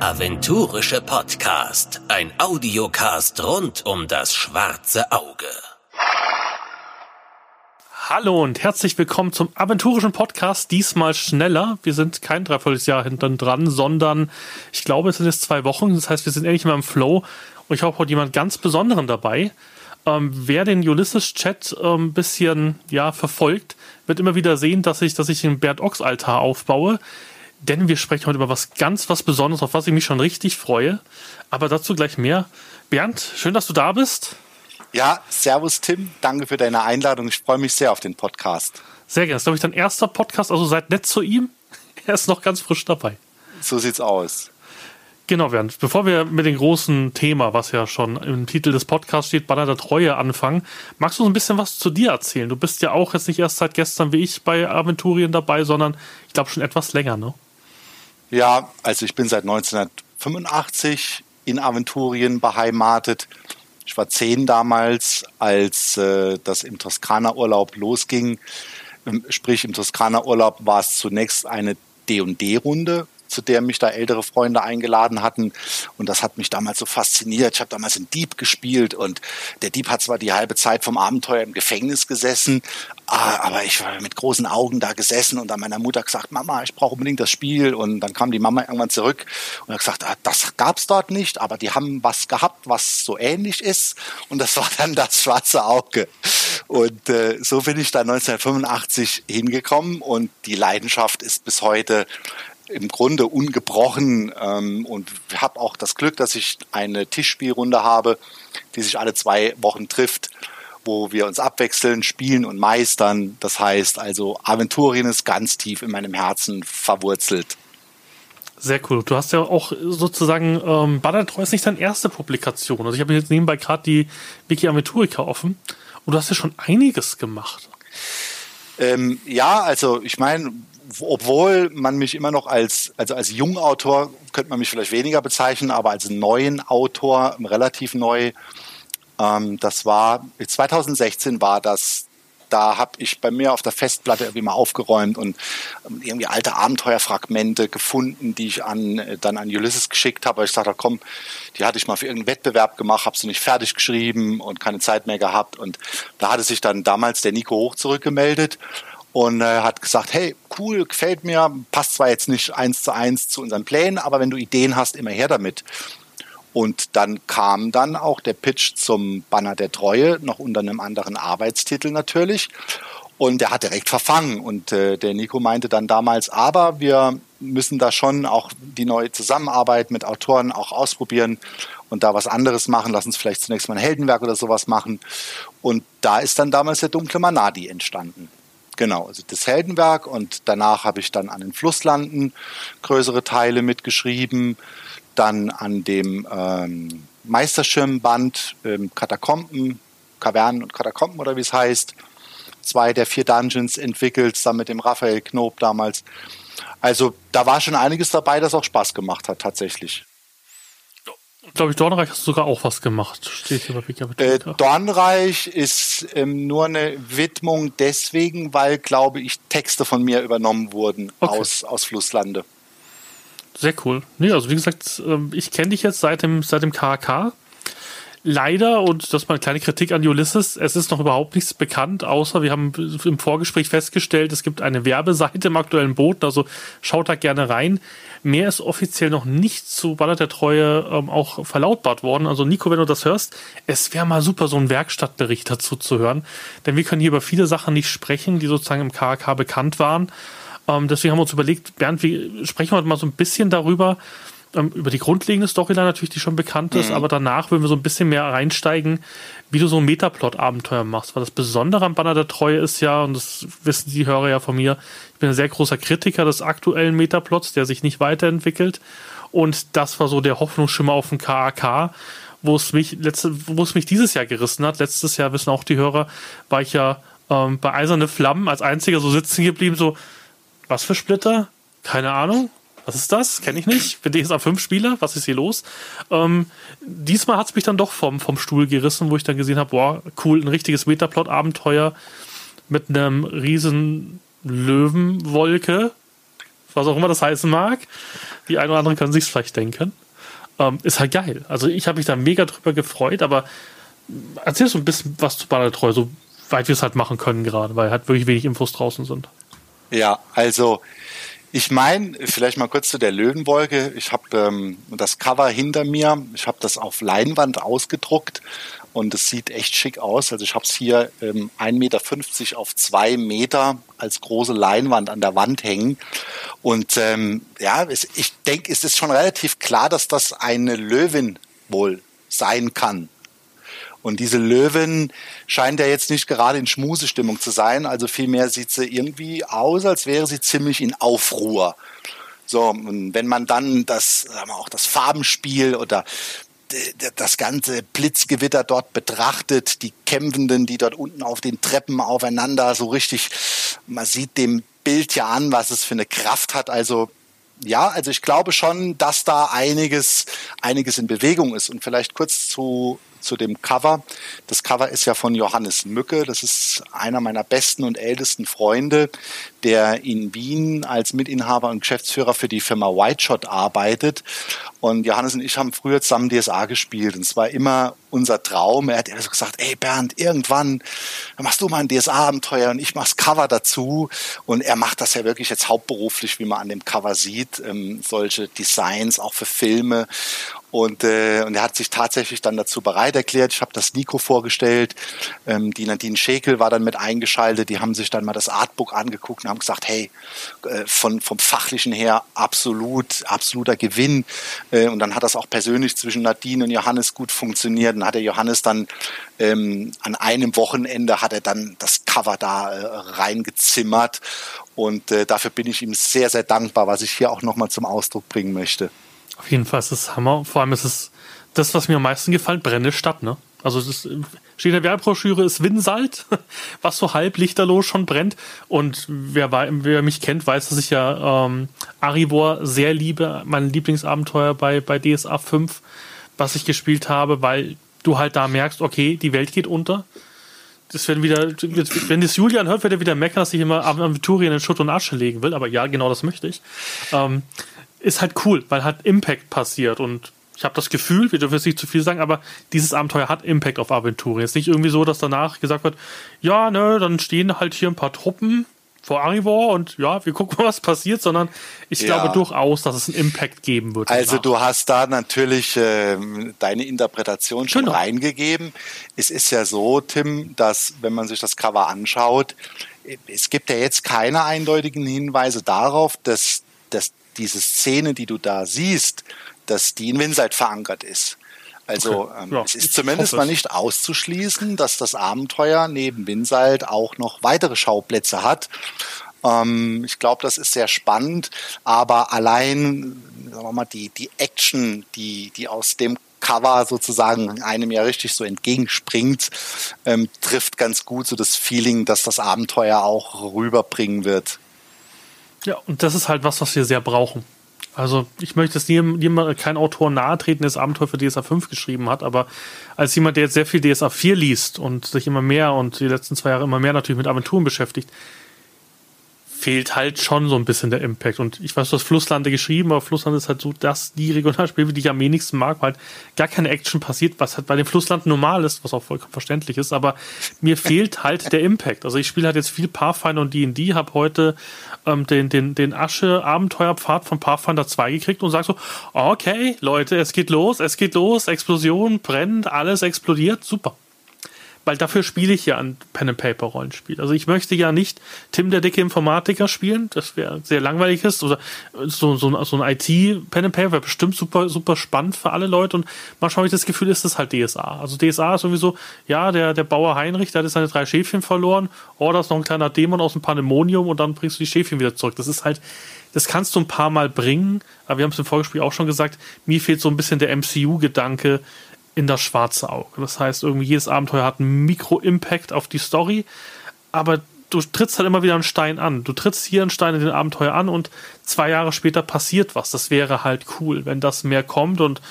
Aventurische Podcast. Ein Audiocast rund um das schwarze Auge. Hallo und herzlich willkommen zum aventurischen Podcast. Diesmal schneller. Wir sind kein Dreivierteljahr hinten dran, sondern ich glaube, es sind jetzt zwei Wochen. Das heißt, wir sind endlich mal im Flow. Und ich habe heute jemand ganz Besonderen dabei. Ähm, wer den Ulysses-Chat ein ähm, bisschen ja, verfolgt, wird immer wieder sehen, dass ich, dass ich den Bernd Ochs-Altar aufbaue. Denn wir sprechen heute über was ganz was Besonderes, auf was ich mich schon richtig freue. Aber dazu gleich mehr. Bernd, schön, dass du da bist. Ja, servus Tim, danke für deine Einladung. Ich freue mich sehr auf den Podcast. Sehr gerne. Das ist, glaube ich, dein erster Podcast, also seid nett zu ihm. Er ist noch ganz frisch dabei. So sieht's aus. Genau, Bernd. Bevor wir mit dem großen Thema, was ja schon im Titel des Podcasts steht, Banner der Treue anfangen, magst du so ein bisschen was zu dir erzählen? Du bist ja auch jetzt nicht erst seit gestern wie ich bei Aventurien dabei, sondern ich glaube schon etwas länger, ne? Ja, also ich bin seit 1985 in Aventurien beheimatet. Ich war zehn damals, als äh, das im Toskana-Urlaub losging. Ähm, sprich, im Toskana-Urlaub war es zunächst eine D&D-Runde, zu der mich da ältere Freunde eingeladen hatten. Und das hat mich damals so fasziniert. Ich habe damals einen Dieb gespielt und der Dieb hat zwar die halbe Zeit vom Abenteuer im Gefängnis gesessen, ah, aber ich war mit großen Augen da gesessen und dann meiner Mutter gesagt, Mama, ich brauche unbedingt das Spiel. Und dann kam die Mama irgendwann zurück und hat gesagt, ah, das gab's dort nicht, aber die haben was gehabt, was so ähnlich ist. Und das war dann das schwarze Auge. Und äh, so bin ich dann 1985 hingekommen und die Leidenschaft ist bis heute im Grunde ungebrochen ähm, und habe auch das Glück, dass ich eine Tischspielrunde habe, die sich alle zwei Wochen trifft, wo wir uns abwechseln, spielen und meistern. Das heißt also, Aventurien ist ganz tief in meinem Herzen verwurzelt. Sehr cool. Du hast ja auch sozusagen, ähm, Bannertreu ist nicht deine erste Publikation. Also ich habe jetzt nebenbei gerade die Wiki Aventurica offen und du hast ja schon einiges gemacht. Ähm, ja, also ich meine, obwohl man mich immer noch als, also als Jungautor, könnte man mich vielleicht weniger bezeichnen, aber als neuen Autor, relativ neu, ähm, das war, 2016 war das, da habe ich bei mir auf der Festplatte irgendwie mal aufgeräumt und ähm, irgendwie alte Abenteuerfragmente gefunden, die ich an, äh, dann an Ulysses geschickt habe. Ich sagte, komm, die hatte ich mal für irgendeinen Wettbewerb gemacht, habe sie nicht fertig geschrieben und keine Zeit mehr gehabt. Und da hatte sich dann damals der Nico Hoch zurückgemeldet und äh, hat gesagt, hey, cool, gefällt mir, passt zwar jetzt nicht eins zu eins zu unseren Plänen, aber wenn du Ideen hast, immer her damit. Und dann kam dann auch der Pitch zum Banner der Treue, noch unter einem anderen Arbeitstitel natürlich. Und der hat direkt verfangen. Und äh, der Nico meinte dann damals, aber wir müssen da schon auch die neue Zusammenarbeit mit Autoren auch ausprobieren und da was anderes machen. Lass uns vielleicht zunächst mal ein Heldenwerk oder sowas machen. Und da ist dann damals der dunkle Manadi entstanden. Genau, also das Heldenwerk und danach habe ich dann an den Flusslanden größere Teile mitgeschrieben, dann an dem ähm, Meisterschirmband ähm, Katakomben, Kavernen und Katakomben oder wie es heißt, zwei der vier Dungeons entwickelt, zusammen mit dem Raphael Knob damals. Also da war schon einiges dabei, das auch Spaß gemacht hat tatsächlich glaube ich, Dornreich hast du sogar auch was gemacht. Steht hier bei Wikipedia. Äh, Dornreich ist ähm, nur eine Widmung deswegen, weil, glaube ich, Texte von mir übernommen wurden okay. aus, aus Flusslande. Sehr cool. Nee, also wie gesagt, ähm, ich kenne dich jetzt seit dem, seit dem KK. Leider, und das ist mal eine kleine Kritik an Ulysses, es ist noch überhaupt nichts bekannt, außer wir haben im Vorgespräch festgestellt, es gibt eine Werbeseite im aktuellen Boot, also schaut da gerne rein. Mehr ist offiziell noch nicht zu Ballad der Treue ähm, auch verlautbart worden. Also Nico, wenn du das hörst, es wäre mal super, so einen Werkstattbericht dazu zu hören. Denn wir können hier über viele Sachen nicht sprechen, die sozusagen im KK bekannt waren. Ähm, deswegen haben wir uns überlegt, Bernd, wir sprechen heute mal so ein bisschen darüber, ähm, über die grundlegende Storyline natürlich, die schon bekannt ist, mhm. aber danach würden wir so ein bisschen mehr reinsteigen, wie du so ein Metaplot-Abenteuer machst. Weil das Besondere am Banner der Treue ist ja, und das wissen die Hörer ja von mir, bin ein sehr großer Kritiker des aktuellen Metaplots, der sich nicht weiterentwickelt. Und das war so der Hoffnungsschimmer auf dem KAK, wo es mich letzte, wo es mich dieses Jahr gerissen hat. Letztes Jahr wissen auch die Hörer, war ich ja ähm, bei Eiserne Flammen als einziger so sitzen geblieben, so, was für Splitter? Keine Ahnung. Was ist das? Kenne ich nicht. Für DSA 5 Spieler, was ist hier los? Ähm, diesmal hat es mich dann doch vom, vom Stuhl gerissen, wo ich dann gesehen habe, boah, cool, ein richtiges Metaplot-Abenteuer mit einem riesen Löwenwolke. was auch immer das heißen mag. Die einen oder anderen können sich vielleicht denken. Ähm, ist halt geil. Also ich habe mich da mega drüber gefreut, aber erzähl so ein bisschen was zu Ballertreu, so weit wir es halt machen können gerade, weil halt wirklich wenig Infos draußen sind. Ja, also ich meine, vielleicht mal kurz zu der Löwenwolke. Ich habe ähm, das Cover hinter mir. Ich habe das auf Leinwand ausgedruckt und es sieht echt schick aus. Also ich habe es hier ähm, 1,50 Meter auf 2 Meter als große Leinwand an der Wand hängen. Und ähm, ja, es, ich denke, es ist schon relativ klar, dass das eine Löwin wohl sein kann. Und diese Löwin scheint ja jetzt nicht gerade in Schmusestimmung zu sein. Also vielmehr sieht sie irgendwie aus, als wäre sie ziemlich in Aufruhr. So, und wenn man dann das, sagen wir auch das Farbenspiel oder das ganze Blitzgewitter dort betrachtet, die Kämpfenden, die dort unten auf den Treppen aufeinander so richtig, man sieht dem Bild ja an, was es für eine Kraft hat. Also ja, also ich glaube schon, dass da einiges, einiges in Bewegung ist. Und vielleicht kurz zu zu dem Cover. Das Cover ist ja von Johannes Mücke. Das ist einer meiner besten und ältesten Freunde, der in Wien als Mitinhaber und Geschäftsführer für die Firma White Shot arbeitet. Und Johannes und ich haben früher zusammen DSA gespielt. Und es war immer unser Traum. Er hat so gesagt, ey Bernd, irgendwann machst du mal ein DSA-Abenteuer und ich mach's Cover dazu. Und er macht das ja wirklich jetzt hauptberuflich, wie man an dem Cover sieht. Ähm, solche Designs auch für Filme. Und, äh, und er hat sich tatsächlich dann dazu bereit erklärt. Ich habe das Nico vorgestellt. Ähm, die Nadine Schekel war dann mit eingeschaltet. Die haben sich dann mal das Artbook angeguckt und haben gesagt, hey, äh, von, vom Fachlichen her absolut, absoluter Gewinn. Äh, und dann hat das auch persönlich zwischen Nadine und Johannes gut funktioniert. Und hat der Johannes dann ähm, an einem Wochenende hat er dann das Cover da äh, reingezimmert. Und äh, dafür bin ich ihm sehr, sehr dankbar, was ich hier auch nochmal zum Ausdruck bringen möchte. Auf jeden Fall ist es Hammer. Vor allem ist es das, was mir am meisten gefällt, brennende Stadt, ne? Also es steht in der Werbebroschüre, ist Windsalt, was so halb lichterlos schon brennt. Und wer, wer mich kennt, weiß, dass ich ja ähm, Arivor sehr liebe, mein Lieblingsabenteuer bei, bei DSA 5, was ich gespielt habe, weil du halt da merkst, okay, die Welt geht unter. Das werden wieder, wenn das Julian hört, wird er wieder meckern, dass ich immer Aventurien in Schutt und Asche legen will. Aber ja, genau das möchte ich. Ähm, ist halt cool, weil halt Impact passiert und ich habe das Gefühl, wir dürfen jetzt nicht zu viel sagen, aber dieses Abenteuer hat Impact auf Aventurien. Es ist nicht irgendwie so, dass danach gesagt wird, ja, ne, dann stehen halt hier ein paar Truppen vor Arivor und ja, wir gucken mal, was passiert, sondern ich ja. glaube durchaus, dass es einen Impact geben wird. Also danach. du hast da natürlich äh, deine Interpretation schon genau. reingegeben. Es ist ja so, Tim, dass wenn man sich das Cover anschaut, es gibt ja jetzt keine eindeutigen Hinweise darauf, dass, dass diese Szene, die du da siehst, dass die in Winselt verankert ist. Also okay. ähm, ja, es ist zumindest mal nicht auszuschließen, dass das Abenteuer neben Winsalt auch noch weitere Schauplätze hat. Ähm, ich glaube, das ist sehr spannend, aber allein sagen wir mal, die, die Action, die, die aus dem Cover sozusagen einem ja richtig so entgegenspringt, ähm, trifft ganz gut so das Feeling, dass das Abenteuer auch rüberbringen wird. Ja, und das ist halt was, was wir sehr brauchen. Also ich möchte es niemand, kein Autor nahe treten, der das Abenteuer für DSA 5 geschrieben hat, aber als jemand, der jetzt sehr viel DSA 4 liest und sich immer mehr und die letzten zwei Jahre immer mehr natürlich mit Aventuren beschäftigt, fehlt halt schon so ein bisschen der Impact. Und ich weiß, du hast Flusslande geschrieben, aber Flusslande ist halt so das, die Regionalspiel, die ich am wenigsten mag, weil halt gar keine Action passiert, was halt bei den Flusslanden normal ist, was auch vollkommen verständlich ist, aber mir fehlt halt der Impact. Also ich spiele halt jetzt viel Pathfinder und D&D, habe heute ähm, den, den, den Asche-Abenteuerpfad von Pathfinder 2 gekriegt und sag so, okay, Leute, es geht los, es geht los, Explosion, brennt, alles explodiert, super weil dafür spiele ich ja ein Pen and Paper Rollenspiel. Also ich möchte ja nicht Tim der dicke Informatiker spielen, das wäre sehr langweilig ist oder so so, so ein IT Pen and Paper wäre bestimmt super super spannend für alle Leute und manchmal habe ich das Gefühl, ist das halt DSA. Also DSA ist sowieso ja der der Bauer Heinrich, der hat seine drei Schäfchen verloren. Oh, da ist noch ein kleiner Dämon aus dem Pandemonium und dann bringst du die Schäfchen wieder zurück. Das ist halt das kannst du ein paar Mal bringen, aber wir haben es im Vorgespräch auch schon gesagt, mir fehlt so ein bisschen der MCU-Gedanke, in das schwarze Auge. Das heißt, irgendwie jedes Abenteuer hat einen Mikro-Impact auf die Story, aber du trittst halt immer wieder einen Stein an. Du trittst hier einen Stein in den Abenteuer an und zwei Jahre später passiert was. Das wäre halt cool, wenn das mehr kommt und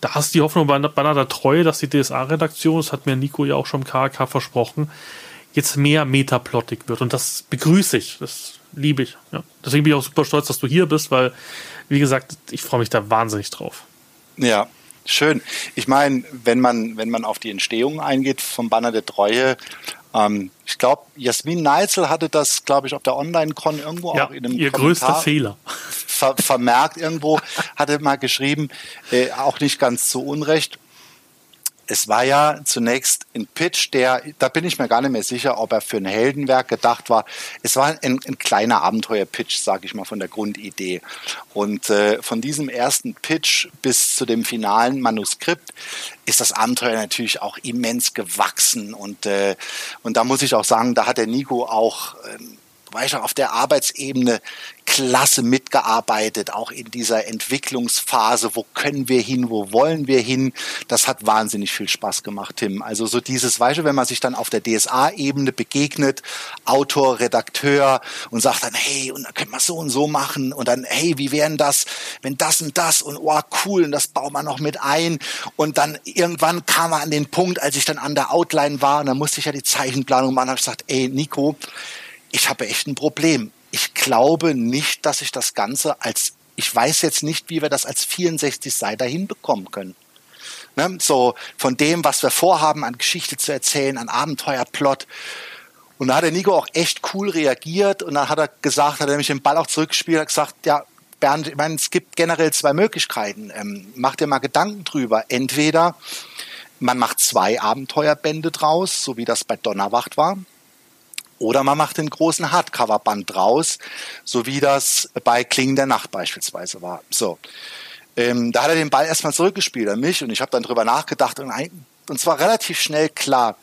da hast du die Hoffnung bei, einer Treue, dass die DSA-Redaktion, das hat mir Nico ja auch schon im KK versprochen, jetzt mehr metaplottig wird und das begrüße ich. Das liebe ich. Ja. Deswegen bin ich auch super stolz, dass du hier bist, weil, wie gesagt, ich freue mich da wahnsinnig drauf. Ja, schön. Ich meine, wenn man, wenn man auf die Entstehung eingeht vom Banner der Treue, ähm, ich glaube, Jasmin Neitzel hatte das, glaube ich, auf der Online-Con irgendwo ja, auch in einem ihr Kommentar größter Fehler. Ver vermerkt irgendwo, hatte mal geschrieben, äh, auch nicht ganz zu Unrecht es war ja zunächst ein Pitch, der, da bin ich mir gar nicht mehr sicher, ob er für ein Heldenwerk gedacht war. Es war ein, ein kleiner Abenteuer-Pitch, sage ich mal, von der Grundidee. Und äh, von diesem ersten Pitch bis zu dem finalen Manuskript ist das Abenteuer natürlich auch immens gewachsen. Und, äh, und da muss ich auch sagen, da hat der Nico auch ähm, weißt du, auf der Arbeitsebene klasse mitgearbeitet, auch in dieser Entwicklungsphase. Wo können wir hin? Wo wollen wir hin? Das hat wahnsinnig viel Spaß gemacht, Tim. Also so dieses, weißt du, wenn man sich dann auf der DSA-Ebene begegnet, Autor, Redakteur und sagt dann, hey, und dann können wir so und so machen und dann, hey, wie wären das, wenn das und das und oh, cool, und das bauen wir noch mit ein. Und dann irgendwann kam er an den Punkt, als ich dann an der Outline war, und dann musste ich ja die Zeichenplanung machen, habe ich gesagt, ey, Nico, ich habe echt ein Problem. Ich glaube nicht, dass ich das Ganze als, ich weiß jetzt nicht, wie wir das als 64 Seiter hinbekommen können. Ne? So von dem, was wir vorhaben, an Geschichte zu erzählen, an Abenteuerplot. Und da hat der Nico auch echt cool reagiert und dann hat er gesagt, hat er nämlich den Ball auch zurückgespielt, hat gesagt, ja, Bernd, ich meine, es gibt generell zwei Möglichkeiten. Ähm, mach dir mal Gedanken drüber. Entweder man macht zwei Abenteuerbände draus, so wie das bei Donnerwacht war. Oder man macht den großen Hardcover-Band draus, so wie das bei Klingen der Nacht beispielsweise war. So. Ähm, da hat er den Ball erstmal zurückgespielt an mich und ich habe dann drüber nachgedacht und, ein, und zwar relativ schnell klar,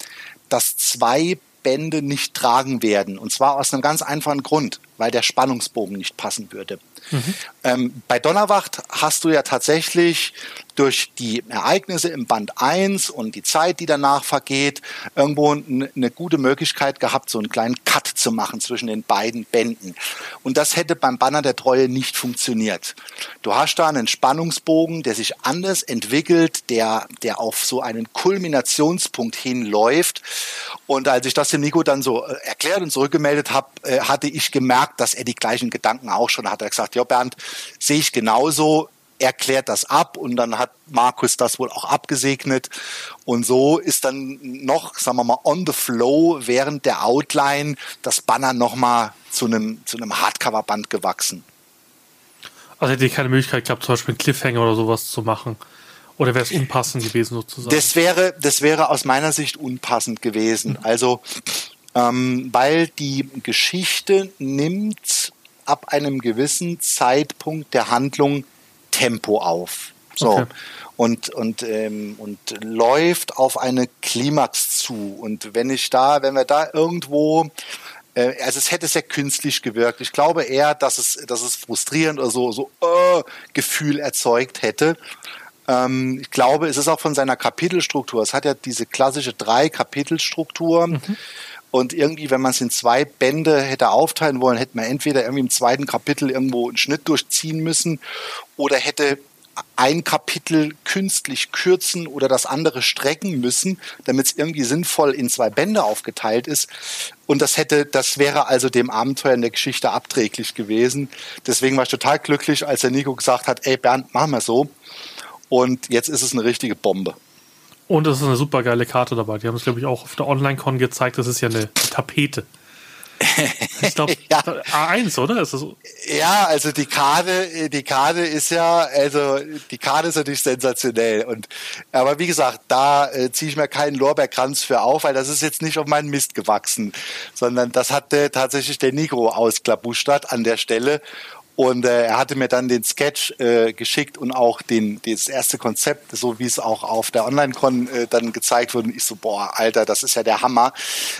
dass zwei Bände nicht tragen werden. Und zwar aus einem ganz einfachen Grund, weil der Spannungsbogen nicht passen würde. Mhm. Ähm, bei Donnerwacht hast du ja tatsächlich durch die Ereignisse im Band 1 und die Zeit, die danach vergeht, irgendwo eine gute Möglichkeit gehabt, so einen kleinen Cut zu machen zwischen den beiden Bänden. Und das hätte beim Banner der Treue nicht funktioniert. Du hast da einen Spannungsbogen, der sich anders entwickelt, der, der auf so einen Kulminationspunkt hinläuft. Und als ich das dem Nico dann so äh, erklärt und zurückgemeldet habe, äh, hatte ich gemerkt, dass er die gleichen Gedanken auch schon hat. Er hat gesagt, ja Bernd, sehe ich genauso, erklärt das ab und dann hat Markus das wohl auch abgesegnet. Und so ist dann noch, sagen wir mal, on the flow während der Outline das Banner nochmal zu einem, zu einem Hardcover-Band gewachsen. Also hätte ich keine Möglichkeit gehabt, zum Beispiel einen Cliffhanger oder sowas zu machen. Oder wäre es unpassend gewesen sozusagen? Das wäre, das wäre aus meiner Sicht unpassend gewesen. Mhm. Also, ähm, weil die Geschichte nimmt ab einem gewissen Zeitpunkt der Handlung Tempo auf. So. Okay. Und, und, ähm, und läuft auf eine Klimax zu. Und wenn ich da, wenn wir da irgendwo äh, also es hätte sehr künstlich gewirkt. Ich glaube eher, dass es, dass es frustrierend oder so, so äh, Gefühl erzeugt hätte. Ähm, ich glaube, es ist auch von seiner Kapitelstruktur. Es hat ja diese klassische drei Kapitelstruktur. Mhm. Und irgendwie, wenn man es in zwei Bände hätte aufteilen wollen, hätte man entweder irgendwie im zweiten Kapitel irgendwo einen Schnitt durchziehen müssen oder hätte ein Kapitel künstlich kürzen oder das andere strecken müssen, damit es irgendwie sinnvoll in zwei Bände aufgeteilt ist. Und das hätte, das wäre also dem Abenteuer in der Geschichte abträglich gewesen. Deswegen war ich total glücklich, als der Nico gesagt hat, ey Bernd, machen wir so. Und jetzt ist es eine richtige Bombe. Und es ist eine super geile Karte dabei. Die haben es, glaube ich, auch auf der Online-Con gezeigt. Das ist ja eine Tapete. Ich glaube, ja. A1, oder? Ist das so? Ja, also die Karte, die Karte ist ja, also die Karte ist natürlich sensationell. Und aber wie gesagt, da äh, ziehe ich mir keinen Lorbeerkranz für auf, weil das ist jetzt nicht auf meinen Mist gewachsen, sondern das hatte tatsächlich der Nico aus Klabustadt an der Stelle. Und äh, er hatte mir dann den Sketch äh, geschickt und auch den, das erste Konzept, so wie es auch auf der Online-Con äh, dann gezeigt wurde. Und ich so, boah, Alter, das ist ja der Hammer.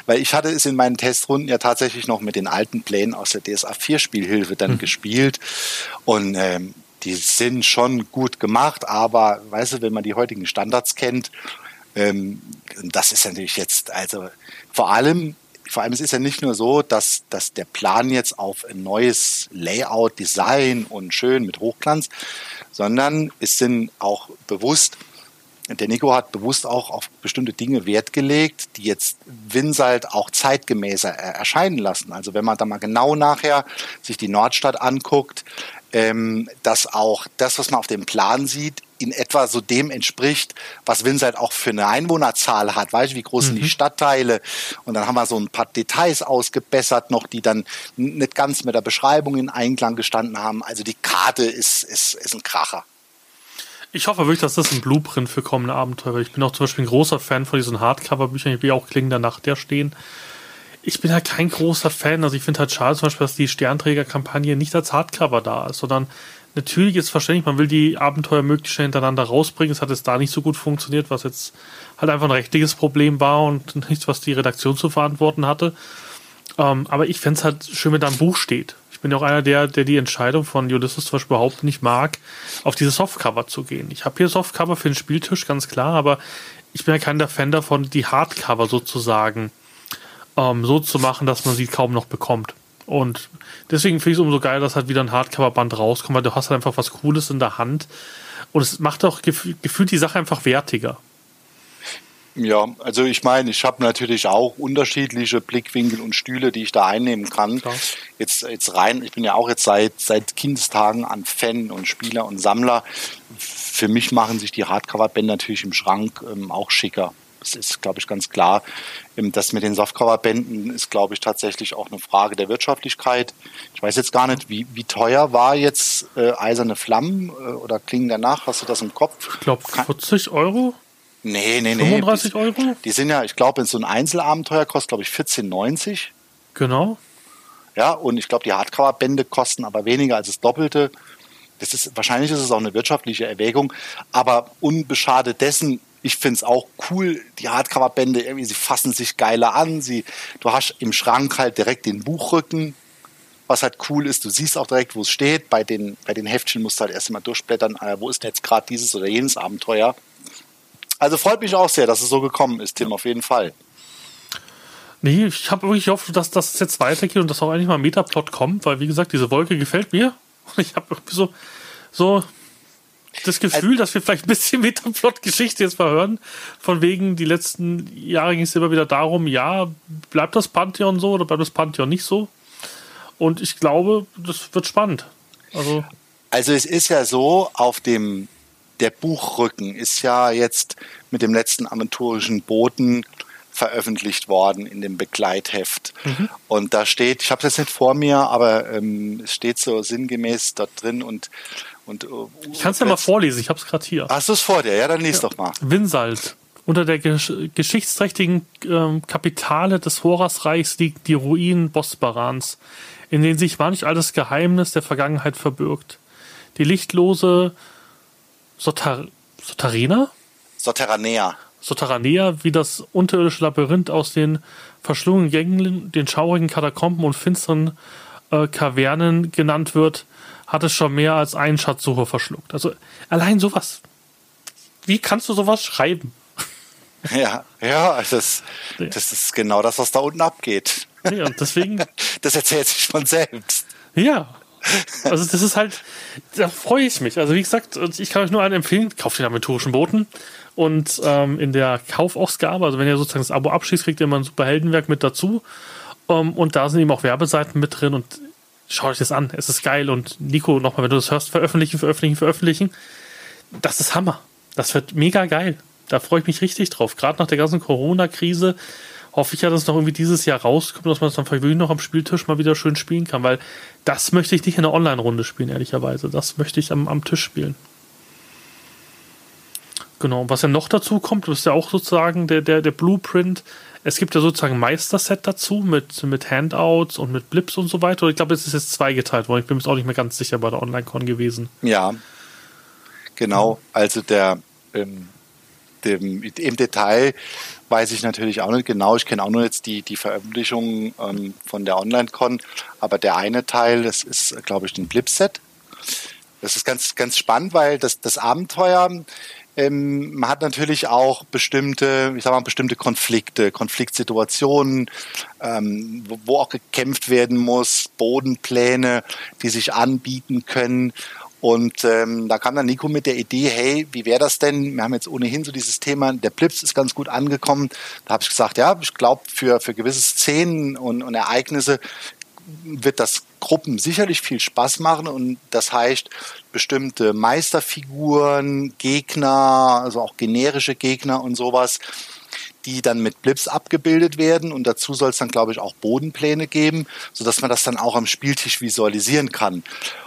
Weil ich hatte es in meinen Testrunden ja tatsächlich noch mit den alten Plänen aus der DSA 4 Spielhilfe dann mhm. gespielt. Und ähm, die sind schon gut gemacht, aber weißt du, wenn man die heutigen Standards kennt, ähm, das ist natürlich jetzt, also vor allem vor allem es ist ja nicht nur so, dass, dass der Plan jetzt auf ein neues Layout, Design und schön mit Hochglanz, sondern es sind auch bewusst der Nico hat bewusst auch auf bestimmte Dinge Wert gelegt, die jetzt Winsalt auch zeitgemäßer erscheinen lassen. Also wenn man da mal genau nachher sich die Nordstadt anguckt, ähm, dass auch das, was man auf dem Plan sieht, in etwa so dem entspricht, was Winsalt auch für eine Einwohnerzahl hat. Weißt du, wie groß mhm. sind die mhm. Stadtteile? Und dann haben wir so ein paar Details ausgebessert noch, die dann nicht ganz mit der Beschreibung in Einklang gestanden haben. Also die Karte ist, ist, ist ein Kracher. Ich hoffe wirklich, dass das ein Blueprint für kommende Abenteuer Ich bin auch zum Beispiel ein großer Fan von diesen Hardcover-Büchern, die auch Klingen der Nacht der stehen. Ich bin halt kein großer Fan. Also ich finde halt schade zum Beispiel, dass die Sternträger-Kampagne nicht als Hardcover da ist, sondern natürlich ist verständlich, man will die Abenteuer möglichst schnell hintereinander rausbringen. Es hat jetzt da nicht so gut funktioniert, was jetzt halt einfach ein rechtliches Problem war und nichts, was die Redaktion zu verantworten hatte. Ähm, aber ich fände es halt schön, wenn da ein Buch steht. Ich bin ja auch einer, der, der die Entscheidung von Ulysses zum Beispiel überhaupt nicht mag, auf diese Softcover zu gehen. Ich habe hier Softcover für den Spieltisch, ganz klar, aber ich bin ja kein Fan davon, die Hardcover sozusagen ähm, so zu machen, dass man sie kaum noch bekommt. Und deswegen finde ich es umso geil, dass halt wieder ein Hardcover-Band rauskommt, weil du hast halt einfach was Cooles in der Hand. Und es macht auch gef gefühlt die Sache einfach wertiger. Ja, also ich meine, ich habe natürlich auch unterschiedliche Blickwinkel und Stühle, die ich da einnehmen kann. Klar. Jetzt, jetzt rein, ich bin ja auch jetzt seit, seit Kindestagen an Fan und Spieler und Sammler. Für mich machen sich die Hardcover-Bände natürlich im Schrank ähm, auch schicker. Das ist, glaube ich, ganz klar. Ähm, das mit den Softcover-Bänden ist, glaube ich, tatsächlich auch eine Frage der Wirtschaftlichkeit. Ich weiß jetzt gar nicht, wie, wie teuer war jetzt äh, Eiserne Flammen äh, oder Klingen danach? Hast du das im Kopf? Ich glaube 40 Euro. Nee, nee, nee. 35 Euro? Die, die sind ja, ich glaube, so ein Einzelabenteuer kostet, glaube ich, 14,90. Genau. Ja, und ich glaube, die Hardcover-Bände kosten aber weniger als das Doppelte. Das ist, wahrscheinlich ist es auch eine wirtschaftliche Erwägung, aber unbeschadet dessen, ich finde es auch cool, die Hardcover-Bände, irgendwie, sie fassen sich geiler an. Sie, du hast im Schrank halt direkt den Buchrücken, was halt cool ist. Du siehst auch direkt, wo es steht. Bei den, bei den Heftchen musst du halt erst mal durchblättern, äh, wo ist denn jetzt gerade dieses oder jenes Abenteuer. Also freut mich auch sehr, dass es so gekommen ist, Tim, auf jeden Fall. Nee, ich habe wirklich gehofft, dass das jetzt weitergeht und dass auch eigentlich mal ein Metaplot kommt, weil wie gesagt, diese Wolke gefällt mir. Und ich habe irgendwie so, so das Gefühl, also, dass wir vielleicht ein bisschen Metaplot-Geschichte jetzt mal hören. Von wegen, die letzten Jahre ging es immer wieder darum, ja, bleibt das Pantheon so oder bleibt das Pantheon nicht so? Und ich glaube, das wird spannend. Also, also es ist ja so, auf dem der Buchrücken ist ja jetzt mit dem letzten aventurischen Boten veröffentlicht worden in dem Begleitheft. Mhm. Und da steht, ich habe es jetzt nicht vor mir, aber ähm, es steht so sinngemäß dort drin und und, uh, ich kann es ja mal vorlesen, ich habe es gerade hier. Hast du es vor dir? Ja, dann lies ja. doch mal. Winsalt. Unter der gesch geschichtsträchtigen ähm, Kapitale des Horasreichs liegt die Ruinen Bosbarans, in denen sich manch altes Geheimnis der Vergangenheit verbirgt. Die lichtlose Sotar Sotarena? Soterranea. Soterranea, wie das unterirdische Labyrinth aus den verschlungenen Gängen, den schaurigen Katakomben und finsteren äh, Kavernen genannt wird, hat es schon mehr als einen Schatzsucher verschluckt. Also allein sowas. Wie kannst du sowas schreiben? Ja, ja, das, das ist genau das, was da unten abgeht. Ja, und deswegen. Das erzählt sich von selbst. Ja. Also das ist halt, da freue ich mich. Also wie gesagt, ich kann euch nur einen empfehlen, kauft den aventurischen Boten. Und ähm, in der Kaufausgabe, also wenn ihr sozusagen das Abo abschließt, kriegt ihr immer ein super Heldenwerk mit dazu. Um, ähm, und da sind eben auch Werbeseiten mit drin und schaut euch das an. Es ist geil. Und Nico, nochmal, wenn du das hörst, veröffentlichen, veröffentlichen, veröffentlichen. Das ist Hammer. Das wird mega geil. Da freue ich mich richtig drauf. Gerade nach der ganzen Corona-Krise hoffe ich ja, dass es noch irgendwie dieses Jahr rauskommt, dass man es dann vielleicht noch am Spieltisch mal wieder schön spielen kann, weil das möchte ich nicht in einer Online-Runde spielen, ehrlicherweise. Das möchte ich am, am Tisch spielen. Genau. Und was ja noch dazu kommt, ist ja auch sozusagen der, der, der Blueprint es gibt ja sozusagen ein Meisterset dazu mit, mit Handouts und mit Blips und so weiter. Ich glaube, es ist jetzt zweigeteilt worden. Ich bin mir auch nicht mehr ganz sicher bei der Online-Con gewesen. Ja, genau. Also der ähm, dem, im Detail weiß ich natürlich auch nicht genau. Ich kenne auch nur jetzt die, die Veröffentlichung ähm, von der Online-Con. Aber der eine Teil, das ist, glaube ich, ein Blip-Set. Das ist ganz, ganz spannend, weil das, das Abenteuer ähm, man hat natürlich auch bestimmte, ich sag mal, bestimmte Konflikte, Konfliktsituationen, ähm, wo, wo auch gekämpft werden muss, Bodenpläne, die sich anbieten können. Und ähm, da kam dann Nico mit der Idee, hey, wie wäre das denn? Wir haben jetzt ohnehin so dieses Thema, der Blips ist ganz gut angekommen. Da habe ich gesagt, ja, ich glaube, für, für gewisse Szenen und, und Ereignisse wird das Gruppen sicherlich viel Spaß machen und das heißt, bestimmte Meisterfiguren, Gegner, also auch generische Gegner und sowas, die dann mit Blips abgebildet werden und dazu soll es dann, glaube ich, auch Bodenpläne geben, sodass man das dann auch am Spieltisch visualisieren kann.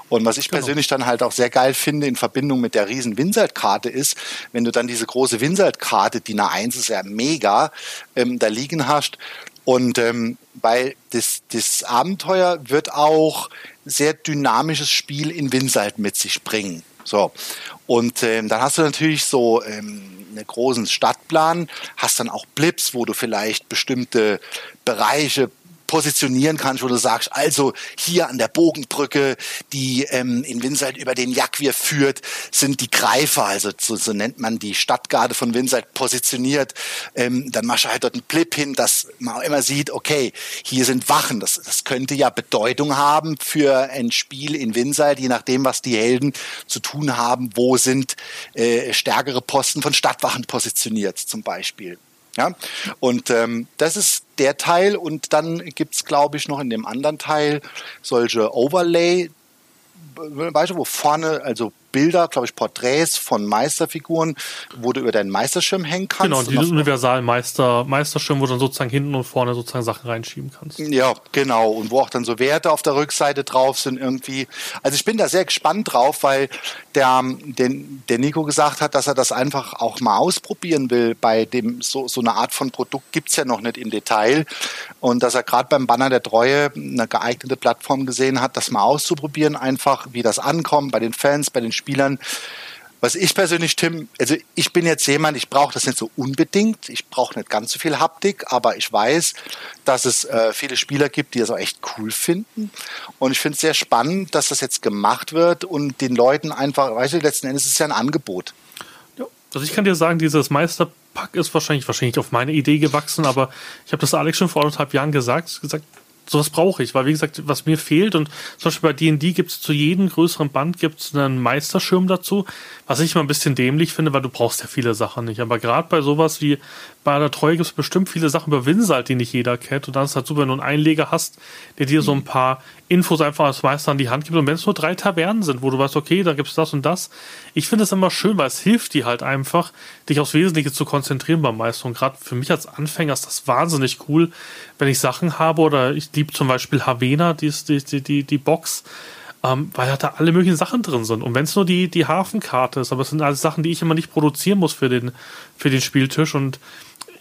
Und was ich genau. persönlich dann halt auch sehr geil finde in Verbindung mit der riesen Winselt-Karte ist, wenn du dann diese große Winselt-Karte, die eine 1 ist ja mega, ähm, da liegen hast und ähm, weil das, das Abenteuer wird auch sehr dynamisches Spiel in Winselt mit sich bringen. So. Und ähm, dann hast du natürlich so ähm, einen großen Stadtplan, hast dann auch Blips, wo du vielleicht bestimmte Bereiche positionieren kannst, wo du sagst, also hier an der Bogenbrücke, die ähm, in Winselt über den Jagdwir führt, sind die Greifer, also so, so nennt man die Stadtgarde von Winselt positioniert. Ähm, dann machst du halt dort einen Blip hin, dass man auch immer sieht, okay, hier sind Wachen. Das, das könnte ja Bedeutung haben für ein Spiel in Winselt, je nachdem, was die Helden zu tun haben, wo sind äh, stärkere Posten von Stadtwachen positioniert zum Beispiel. Ja, und ähm, das ist der Teil und dann gibt's glaube ich, noch in dem anderen Teil solche Overlay, weißt du, wo vorne, also Bilder, glaube ich, Porträts von Meisterfiguren, wo du über deinen Meisterschirm hängen kannst. Genau, diesen Universal-Meister, Meisterschirm, wo du dann sozusagen hinten und vorne sozusagen Sachen reinschieben kannst. Ja, genau. Und wo auch dann so Werte auf der Rückseite drauf sind irgendwie. Also ich bin da sehr gespannt drauf, weil der, den, der Nico gesagt hat, dass er das einfach auch mal ausprobieren will. Bei dem, so, so eine Art von Produkt gibt's ja noch nicht im Detail. Und dass er gerade beim Banner der Treue eine geeignete Plattform gesehen hat, das mal auszuprobieren, einfach wie das ankommt bei den Fans, bei den Spielern Spielern. Was ich persönlich, Tim, also ich bin jetzt jemand, ich brauche das nicht so unbedingt. Ich brauche nicht ganz so viel Haptik, aber ich weiß, dass es äh, viele Spieler gibt, die das auch echt cool finden. Und ich finde es sehr spannend, dass das jetzt gemacht wird und den Leuten einfach, weißt du, letzten Endes ist es ja ein Angebot. Ja, also ich kann dir sagen, dieses Meisterpack ist wahrscheinlich, wahrscheinlich auf meine Idee gewachsen, aber ich habe das Alex schon vor anderthalb Jahren gesagt, gesagt, sowas brauche ich, weil wie gesagt, was mir fehlt und zum Beispiel bei D&D gibt es zu jedem größeren Band gibt's einen Meisterschirm dazu, was ich mal ein bisschen dämlich finde, weil du brauchst ja viele Sachen nicht. Aber gerade bei sowas wie bei der Treue gibt es bestimmt viele Sachen über Winsalt, die nicht jeder kennt. Und dann ist es halt super, wenn du einen Einleger hast, der dir so ein paar Infos einfach als Meister an die Hand gibt. Und wenn es nur drei Tavernen sind, wo du weißt, okay, da gibt es das und das. Ich finde es immer schön, weil es hilft dir halt einfach, dich aufs Wesentliche zu konzentrieren beim Meister. Und gerade für mich als Anfänger ist das wahnsinnig cool, wenn ich Sachen habe oder ich liebe zum Beispiel Havena, die, die, die, die Box, ähm, weil da alle möglichen Sachen drin sind. Und wenn es nur die, die Hafenkarte ist, aber es sind alles Sachen, die ich immer nicht produzieren muss für den, für den Spieltisch. Und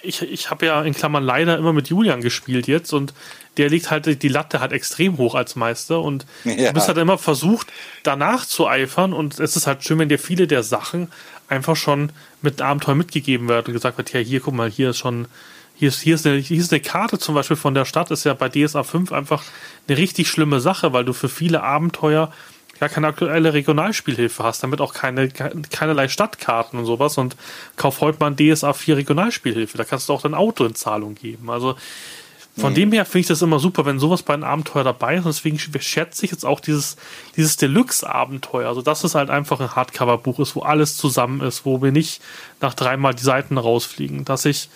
ich, ich habe ja in Klammern leider immer mit Julian gespielt jetzt und der legt halt die Latte halt extrem hoch als Meister und ja. du bist halt immer versucht, danach zu eifern und es ist halt schön, wenn dir viele der Sachen einfach schon mit Abenteuer mitgegeben werden und gesagt wird, ja, hier, guck mal, hier ist schon hier ist, hier, ist eine, hier ist eine Karte zum Beispiel von der Stadt, ist ja bei DSA 5 einfach eine richtig schlimme Sache, weil du für viele Abenteuer gar keine aktuelle Regionalspielhilfe hast, damit auch keine, keinerlei Stadtkarten und sowas und kauf heute mal ein DSA 4 Regionalspielhilfe, da kannst du auch dein Auto in Zahlung geben. Also von mhm. dem her finde ich das immer super, wenn sowas bei einem Abenteuer dabei ist. Und deswegen schätze ich jetzt auch dieses, dieses Deluxe-Abenteuer. Also, dass es halt einfach ein Hardcover-Buch ist, wo alles zusammen ist, wo wir nicht nach dreimal die Seiten rausfliegen. Dass ich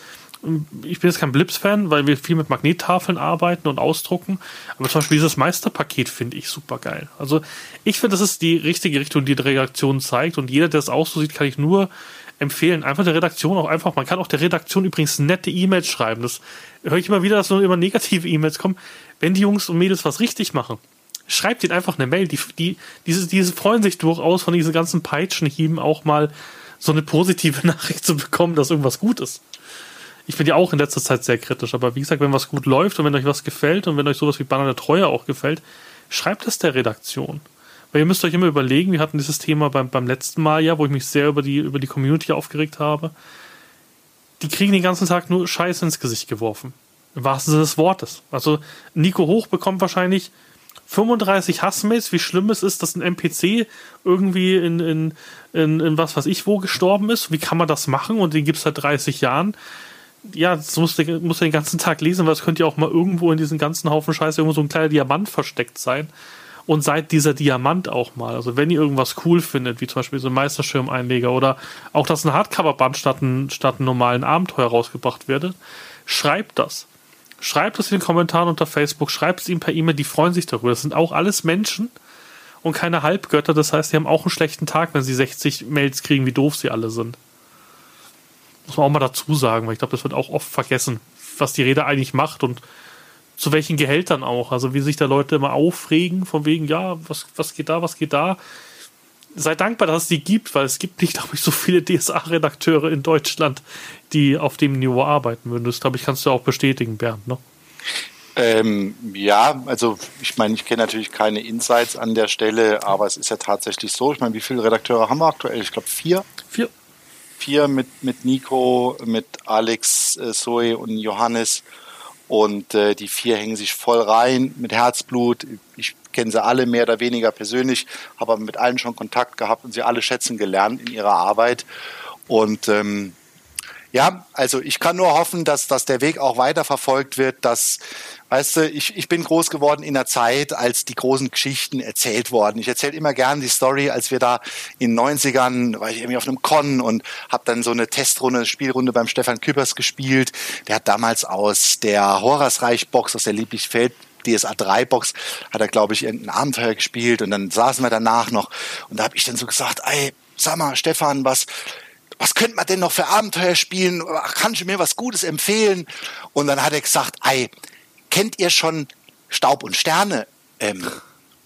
ich bin jetzt kein Blips-Fan, weil wir viel mit Magnettafeln arbeiten und ausdrucken. Aber zum Beispiel dieses Meisterpaket finde ich super geil. Also ich finde, das ist die richtige Richtung, die die Redaktion zeigt. Und jeder, der es auch so sieht, kann ich nur empfehlen. Einfach der Redaktion auch einfach. Man kann auch der Redaktion übrigens nette E-Mails schreiben. Das höre ich immer wieder, dass nur immer negative E-Mails kommen. Wenn die Jungs und Mädels was richtig machen, schreibt ihnen einfach eine Mail. Die, die, diese, diese freuen sich durchaus von diesen ganzen Peitschenhieben auch mal so eine positive Nachricht zu bekommen, dass irgendwas gut ist ich bin ja auch in letzter Zeit sehr kritisch, aber wie gesagt, wenn was gut läuft und wenn euch was gefällt und wenn euch sowas wie Banner der Treue auch gefällt, schreibt es der Redaktion. Weil ihr müsst euch immer überlegen, wir hatten dieses Thema beim, beim letzten Mal ja, wo ich mich sehr über die, über die Community aufgeregt habe. Die kriegen den ganzen Tag nur Scheiße ins Gesicht geworfen. Im wahrsten Sinne des Wortes. Also Nico Hoch bekommt wahrscheinlich 35 Hassmails, wie schlimm es ist, dass ein NPC irgendwie in, in, in, in was weiß ich wo gestorben ist. Wie kann man das machen? Und den gibt es seit 30 Jahren ja, das musst du, musst du den ganzen Tag lesen, weil es könnte ja auch mal irgendwo in diesem ganzen Haufen Scheiße irgendwo so ein kleiner Diamant versteckt sein. und seid dieser Diamant auch mal. Also wenn ihr irgendwas cool findet, wie zum Beispiel so ein Meisterschirmeinleger oder auch, dass ein Hardcover-Band statt, statt einem normalen Abenteuer rausgebracht wird, schreibt das. Schreibt es in den Kommentaren unter Facebook, schreibt es ihm per E-Mail, die freuen sich darüber. Das sind auch alles Menschen und keine Halbgötter. Das heißt, die haben auch einen schlechten Tag, wenn sie 60 Mails kriegen, wie doof sie alle sind. Muss man auch mal dazu sagen, weil ich glaube, das wird auch oft vergessen, was die Rede eigentlich macht und zu welchen Gehältern auch. Also wie sich da Leute immer aufregen, von wegen, ja, was, was geht da, was geht da. Sei dankbar, dass es die gibt, weil es gibt nicht, glaube ich, so viele DSA-Redakteure in Deutschland, die auf dem Niveau arbeiten würden. Das, glaube ich, kannst du auch bestätigen, Bernd, ne? Ähm, ja, also ich meine, ich kenne natürlich keine Insights an der Stelle, aber es ist ja tatsächlich so. Ich meine, wie viele Redakteure haben wir aktuell? Ich glaube vier. Vier. Vier mit, mit Nico, mit Alex, äh, Zoe und Johannes. Und äh, die vier hängen sich voll rein mit Herzblut. Ich kenne sie alle mehr oder weniger persönlich, habe mit allen schon Kontakt gehabt und sie alle schätzen gelernt in ihrer Arbeit. Und ähm, ja, also ich kann nur hoffen, dass, dass der Weg auch weiter verfolgt wird, dass, weißt du, ich, ich bin groß geworden in der Zeit, als die großen Geschichten erzählt wurden. Ich erzähle immer gern die Story, als wir da in den 90ern, war ich irgendwie auf einem Con und habe dann so eine Testrunde, Spielrunde beim Stefan Küppers gespielt. Der hat damals aus der Horasreich-Box, aus der Lieblichfeld DSA 3 Box hat er, glaube ich, irgendein Abenteuer gespielt und dann saßen wir danach noch und da habe ich dann so gesagt, ey, sag mal, Stefan, was, was könnte man denn noch für Abenteuer spielen? Kannst du mir was Gutes empfehlen? Und dann hat er gesagt, ey, kennt ihr schon Staub und Sterne? Ähm,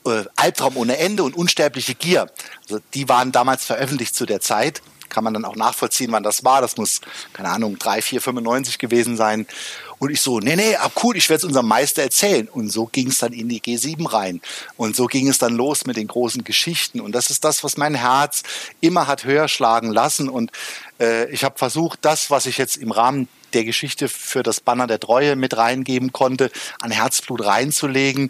äh, Albtraum ohne Ende und unsterbliche Gier. Also die waren damals veröffentlicht zu der Zeit. Kann man dann auch nachvollziehen, wann das war. Das muss, keine Ahnung, 3, 4, 95 gewesen sein. Und ich so, nee, nee, ah, cool, ich werde es unserem Meister erzählen. Und so ging es dann in die G7 rein. Und so ging es dann los mit den großen Geschichten. Und das ist das, was mein Herz immer hat höher schlagen lassen. Und äh, ich habe versucht, das, was ich jetzt im Rahmen der Geschichte für das Banner der Treue mit reingeben konnte, an Herzblut reinzulegen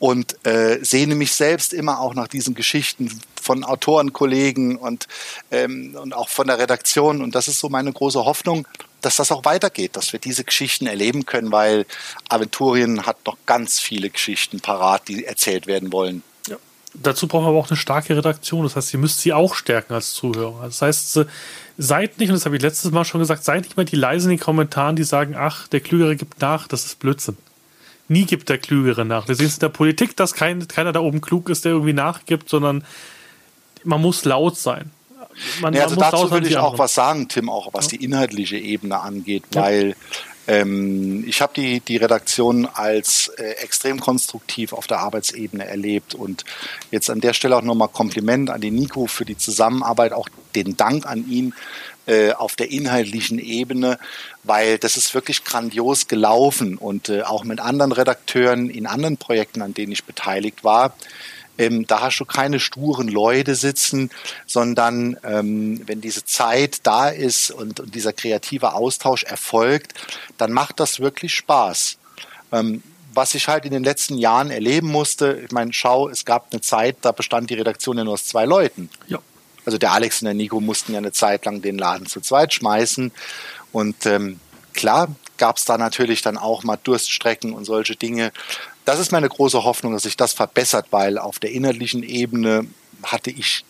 und äh, sehne mich selbst immer auch nach diesen Geschichten von Autorenkollegen und, ähm, und auch von der Redaktion. Und das ist so meine große Hoffnung, dass das auch weitergeht, dass wir diese Geschichten erleben können, weil Aventurien hat noch ganz viele Geschichten parat, die erzählt werden wollen. Ja. Dazu brauchen wir aber auch eine starke Redaktion. Das heißt, ihr müsst sie auch stärken als Zuhörer. Das heißt, seid nicht, und das habe ich letztes Mal schon gesagt, seid nicht mal die leisen in den Kommentaren, die sagen, ach, der Klügere gibt nach, das ist Blödsinn. Nie gibt der Klügere nach. Wir sehen es in der Politik, dass kein, keiner da oben klug ist, der irgendwie nachgibt, sondern man muss laut sein man, ja, also man dazu will ich auch was sagen, Tim, auch was ja. die inhaltliche Ebene angeht, ja. weil ähm, ich habe die, die Redaktion als äh, extrem konstruktiv auf der Arbeitsebene erlebt und jetzt an der Stelle auch nochmal Kompliment an den Nico für die Zusammenarbeit, auch den Dank an ihn äh, auf der inhaltlichen Ebene, weil das ist wirklich grandios gelaufen und äh, auch mit anderen Redakteuren in anderen Projekten, an denen ich beteiligt war, ähm, da hast du keine sturen Leute sitzen, sondern ähm, wenn diese Zeit da ist und, und, dieser kreative Austausch erfolgt, dann macht das wirklich Spaß. Ähm, was ich halt in den letzten Jahren erleben musste, ich meine, schau, es gab eine Zeit, da bestand die Redaktion ja nur aus zwei Leuten. Ja. Also der Alex und der Nico mussten ja eine Zeit lang den Laden zu zweit schmeißen. Und ähm, klar gab es da natürlich dann auch mal Durststrecken und solche Dinge das ist meine große Hoffnung, dass sich das verbessert, weil auf der inhaltlichen Ebene hatte ich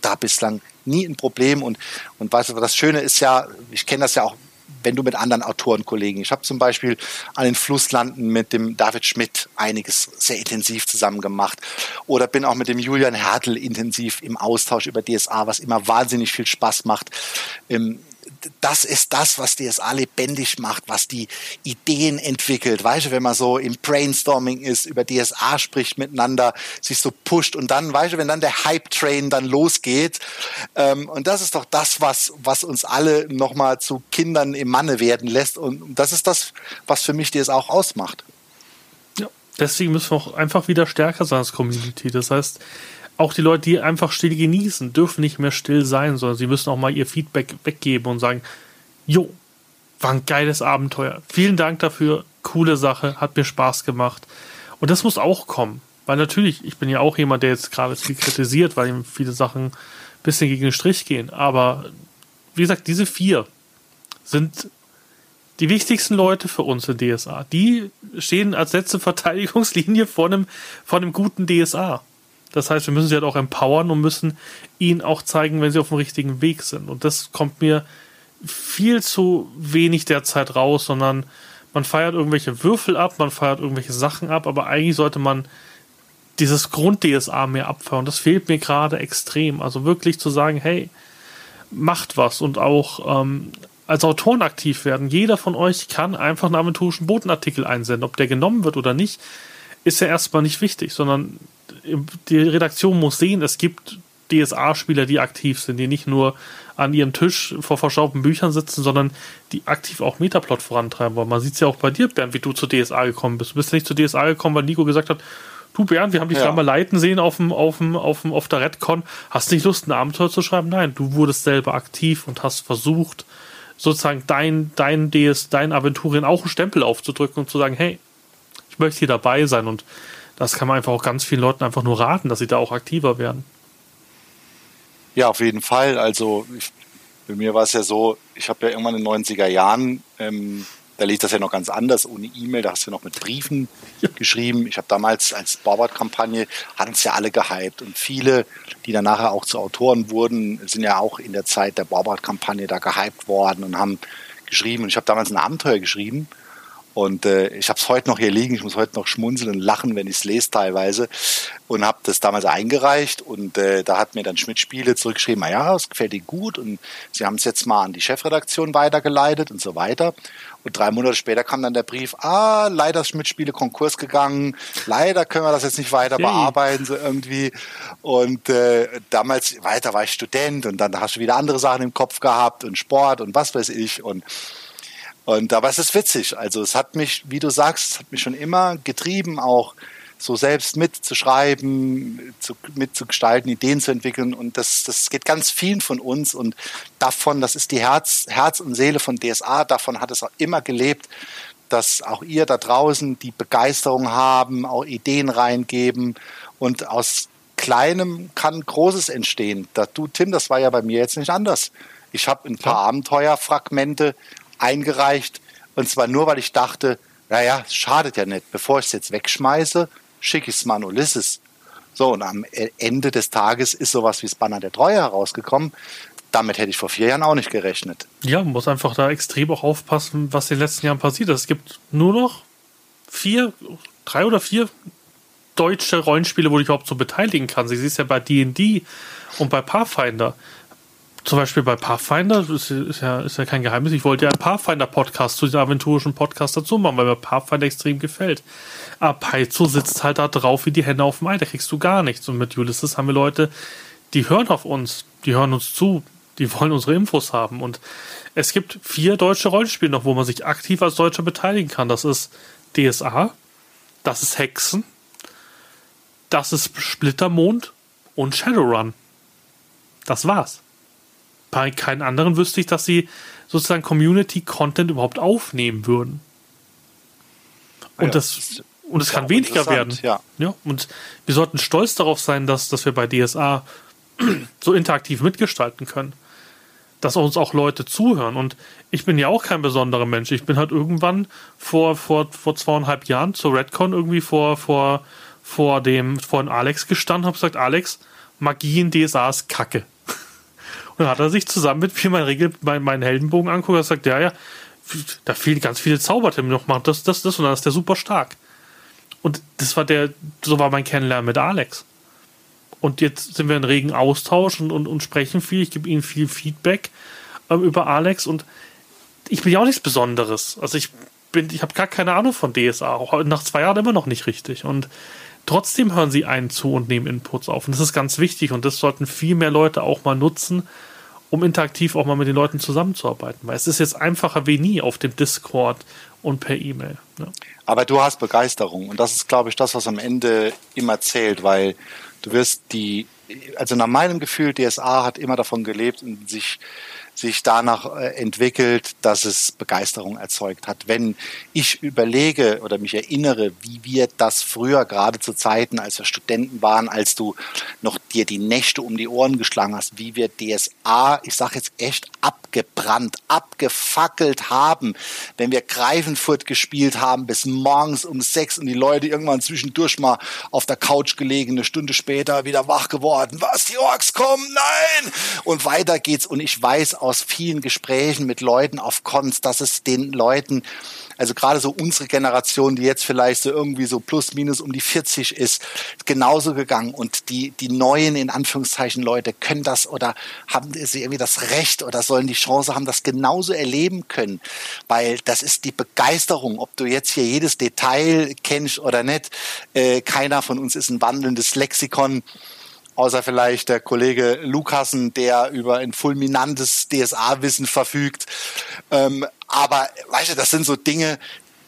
da bislang nie ein Problem. Und, und weißt du, das Schöne ist ja, ich kenne das ja auch, wenn du mit anderen Autorenkollegen, ich habe zum Beispiel an den Flusslanden mit dem David Schmidt einiges sehr intensiv zusammen gemacht oder bin auch mit dem Julian Hertel intensiv im Austausch über DSA, was immer wahnsinnig viel Spaß macht. Ähm, das ist das, was DSA lebendig macht, was die Ideen entwickelt. Weißt du, wenn man so im Brainstorming ist, über DSA spricht miteinander, sich so pusht und dann, weißt du, wenn dann der Hype-Train dann losgeht. Ähm, und das ist doch das, was, was uns alle nochmal zu Kindern im Manne werden lässt. Und das ist das, was für mich DSA auch ausmacht. Ja, deswegen müssen wir auch einfach wieder stärker sein als Community. Das heißt, auch die Leute, die einfach still genießen, dürfen nicht mehr still sein, sondern sie müssen auch mal ihr Feedback weggeben und sagen, jo, war ein geiles Abenteuer. Vielen Dank dafür, coole Sache, hat mir Spaß gemacht. Und das muss auch kommen. Weil natürlich, ich bin ja auch jemand, der jetzt gerade viel kritisiert, weil ihm viele Sachen ein bisschen gegen den Strich gehen. Aber wie gesagt, diese vier sind die wichtigsten Leute für uns in DSA. Die stehen als letzte Verteidigungslinie vor einem, vor einem guten DSA. Das heißt, wir müssen sie halt auch empowern und müssen ihnen auch zeigen, wenn sie auf dem richtigen Weg sind. Und das kommt mir viel zu wenig derzeit raus, sondern man feiert irgendwelche Würfel ab, man feiert irgendwelche Sachen ab, aber eigentlich sollte man dieses Grund-DSA mehr abfeiern. Das fehlt mir gerade extrem. Also wirklich zu sagen, hey, macht was und auch ähm, als Autoren aktiv werden. Jeder von euch kann einfach einen aventurischen Botenartikel einsenden. Ob der genommen wird oder nicht, ist ja erstmal nicht wichtig, sondern die Redaktion muss sehen, es gibt DSA-Spieler, die aktiv sind, die nicht nur an ihrem Tisch vor verschraubten Büchern sitzen, sondern die aktiv auch Metaplot vorantreiben wollen. Man sieht es ja auch bei dir, Bernd, wie du zu DSA gekommen bist. Du bist nicht zu DSA gekommen, weil Nico gesagt hat, du Bernd, wir haben dich ja. mal leiten sehen auf dem, auf dem, auf dem, auf der Redcon. Hast du nicht Lust, ein Abenteuer zu schreiben? Nein, du wurdest selber aktiv und hast versucht, sozusagen dein, dein DS, dein Aventurien auch einen Stempel aufzudrücken und zu sagen, hey, ich möchte hier dabei sein und das kann man einfach auch ganz vielen Leuten einfach nur raten, dass sie da auch aktiver werden. Ja, auf jeden Fall. Also ich, bei mir war es ja so, ich habe ja irgendwann in den 90er Jahren, ähm, da lief das ja noch ganz anders, ohne E-Mail, da hast du ja noch mit Briefen ja. geschrieben. Ich habe damals als Borbard-Kampagne, hatten es ja alle gehypt und viele, die dann nachher auch zu Autoren wurden, sind ja auch in der Zeit der Borbard-Kampagne da gehypt worden und haben geschrieben. Und ich habe damals ein Abenteuer geschrieben und äh, ich habe es heute noch hier liegen. Ich muss heute noch schmunzeln und lachen, wenn ich es lese teilweise. Und habe das damals eingereicht. Und äh, da hat mir dann Schmidt Spiele zurückgeschrieben, naja, es gefällt Ihnen gut. Und Sie haben es jetzt mal an die Chefredaktion weitergeleitet und so weiter. Und drei Monate später kam dann der Brief, ah, leider ist Schmidt Spiele Konkurs gegangen. Leider können wir das jetzt nicht weiter bearbeiten, so irgendwie. Und äh, damals, weiter war ich Student und dann hast du wieder andere Sachen im Kopf gehabt und Sport und was weiß ich. Und und aber es ist witzig. Also es hat mich, wie du sagst, es hat mich schon immer getrieben, auch so selbst mitzuschreiben, zu, mitzugestalten, Ideen zu entwickeln. Und das, das geht ganz vielen von uns. Und davon, das ist die Herz, Herz und Seele von DSA, davon hat es auch immer gelebt, dass auch ihr da draußen die Begeisterung haben, auch Ideen reingeben. Und aus Kleinem kann Großes entstehen. Da, du, Tim, das war ja bei mir jetzt nicht anders. Ich habe ein paar ja. Abenteuerfragmente eingereicht. Und zwar nur, weil ich dachte, naja, es schadet ja nicht. Bevor ich es jetzt wegschmeiße, schicke ich es mal an Ulysses. So, und am Ende des Tages ist sowas wie das Banner der Treue herausgekommen. Damit hätte ich vor vier Jahren auch nicht gerechnet. Ja, man muss einfach da extrem auch aufpassen, was in den letzten Jahren passiert ist. Es gibt nur noch vier, drei oder vier deutsche Rollenspiele, wo ich überhaupt so beteiligen kann. Sie siehst ja bei D&D und bei Pathfinder zum Beispiel bei Pathfinder, ist, ist, ja, ist ja kein Geheimnis, ich wollte ja einen Pathfinder-Podcast zu diesem aventurischen Podcast dazu machen, weil mir Pathfinder extrem gefällt. Aber Paizo sitzt halt da drauf wie die Hände auf dem Ei, da kriegst du gar nichts. Und mit Ulysses haben wir Leute, die hören auf uns, die hören uns zu, die wollen unsere Infos haben. Und es gibt vier deutsche Rollenspiele noch, wo man sich aktiv als Deutscher beteiligen kann. Das ist DSA, das ist Hexen, das ist Splittermond und Shadowrun. Das war's bei keinen anderen wüsste ich, dass sie sozusagen Community-Content überhaupt aufnehmen würden. Und ja, das, und es kann weniger werden. Ja. ja. Und wir sollten stolz darauf sein, dass, dass wir bei DSA so interaktiv mitgestalten können. Dass uns auch Leute zuhören. Und ich bin ja auch kein besonderer Mensch. Ich bin halt irgendwann vor, vor, vor zweieinhalb Jahren zur Redcon irgendwie vor, vor, vor dem, vor dem Alex gestanden, habe gesagt, Alex, Magie in DSA ist Kacke dann hat er sich zusammen mit mir mein Regel, mein, meinen Heldenbogen anguckt und sagt, ja, ja, da fehlen ganz viele Zauberthemen noch machen, das, das, das und dann ist der super stark. Und das war der, so war mein Kennenlernen mit Alex. Und jetzt sind wir in regen Austausch und, und, und sprechen viel. Ich gebe ihm viel Feedback ähm, über Alex und ich bin ja auch nichts Besonderes. Also ich bin, ich habe gar keine Ahnung von DSA, auch nach zwei Jahren immer noch nicht richtig. Und trotzdem hören sie einen zu und nehmen Inputs auf. Und das ist ganz wichtig und das sollten viel mehr Leute auch mal nutzen, um interaktiv auch mal mit den Leuten zusammenzuarbeiten. Weil es ist jetzt einfacher wie nie auf dem Discord und per E-Mail. Ne? Aber du hast Begeisterung und das ist, glaube ich, das, was am Ende immer zählt, weil du wirst die, also nach meinem Gefühl, DSA hat immer davon gelebt und sich sich danach äh, entwickelt, dass es Begeisterung erzeugt hat. Wenn ich überlege oder mich erinnere, wie wir das früher, gerade zu Zeiten, als wir Studenten waren, als du noch dir die Nächte um die Ohren geschlagen hast, wie wir DSA, ich sage jetzt echt, ab abgebrannt, abgefackelt haben, wenn wir Greifenfurt gespielt haben bis morgens um sechs und die Leute irgendwann zwischendurch mal auf der Couch gelegen, eine Stunde später wieder wach geworden. Was, die Orks kommen? Nein! Und weiter geht's. Und ich weiß aus vielen Gesprächen mit Leuten auf Cons, dass es den Leuten also gerade so unsere Generation, die jetzt vielleicht so irgendwie so plus minus um die 40 ist, genauso gegangen. Und die, die neuen, in Anführungszeichen, Leute können das oder haben sie irgendwie das Recht oder sollen die Chance haben, das genauso erleben können. Weil das ist die Begeisterung, ob du jetzt hier jedes Detail kennst oder nicht. Äh, keiner von uns ist ein wandelndes Lexikon außer vielleicht der Kollege Lukassen, der über ein fulminantes DSA-Wissen verfügt. Ähm, aber weißt du, das sind so Dinge,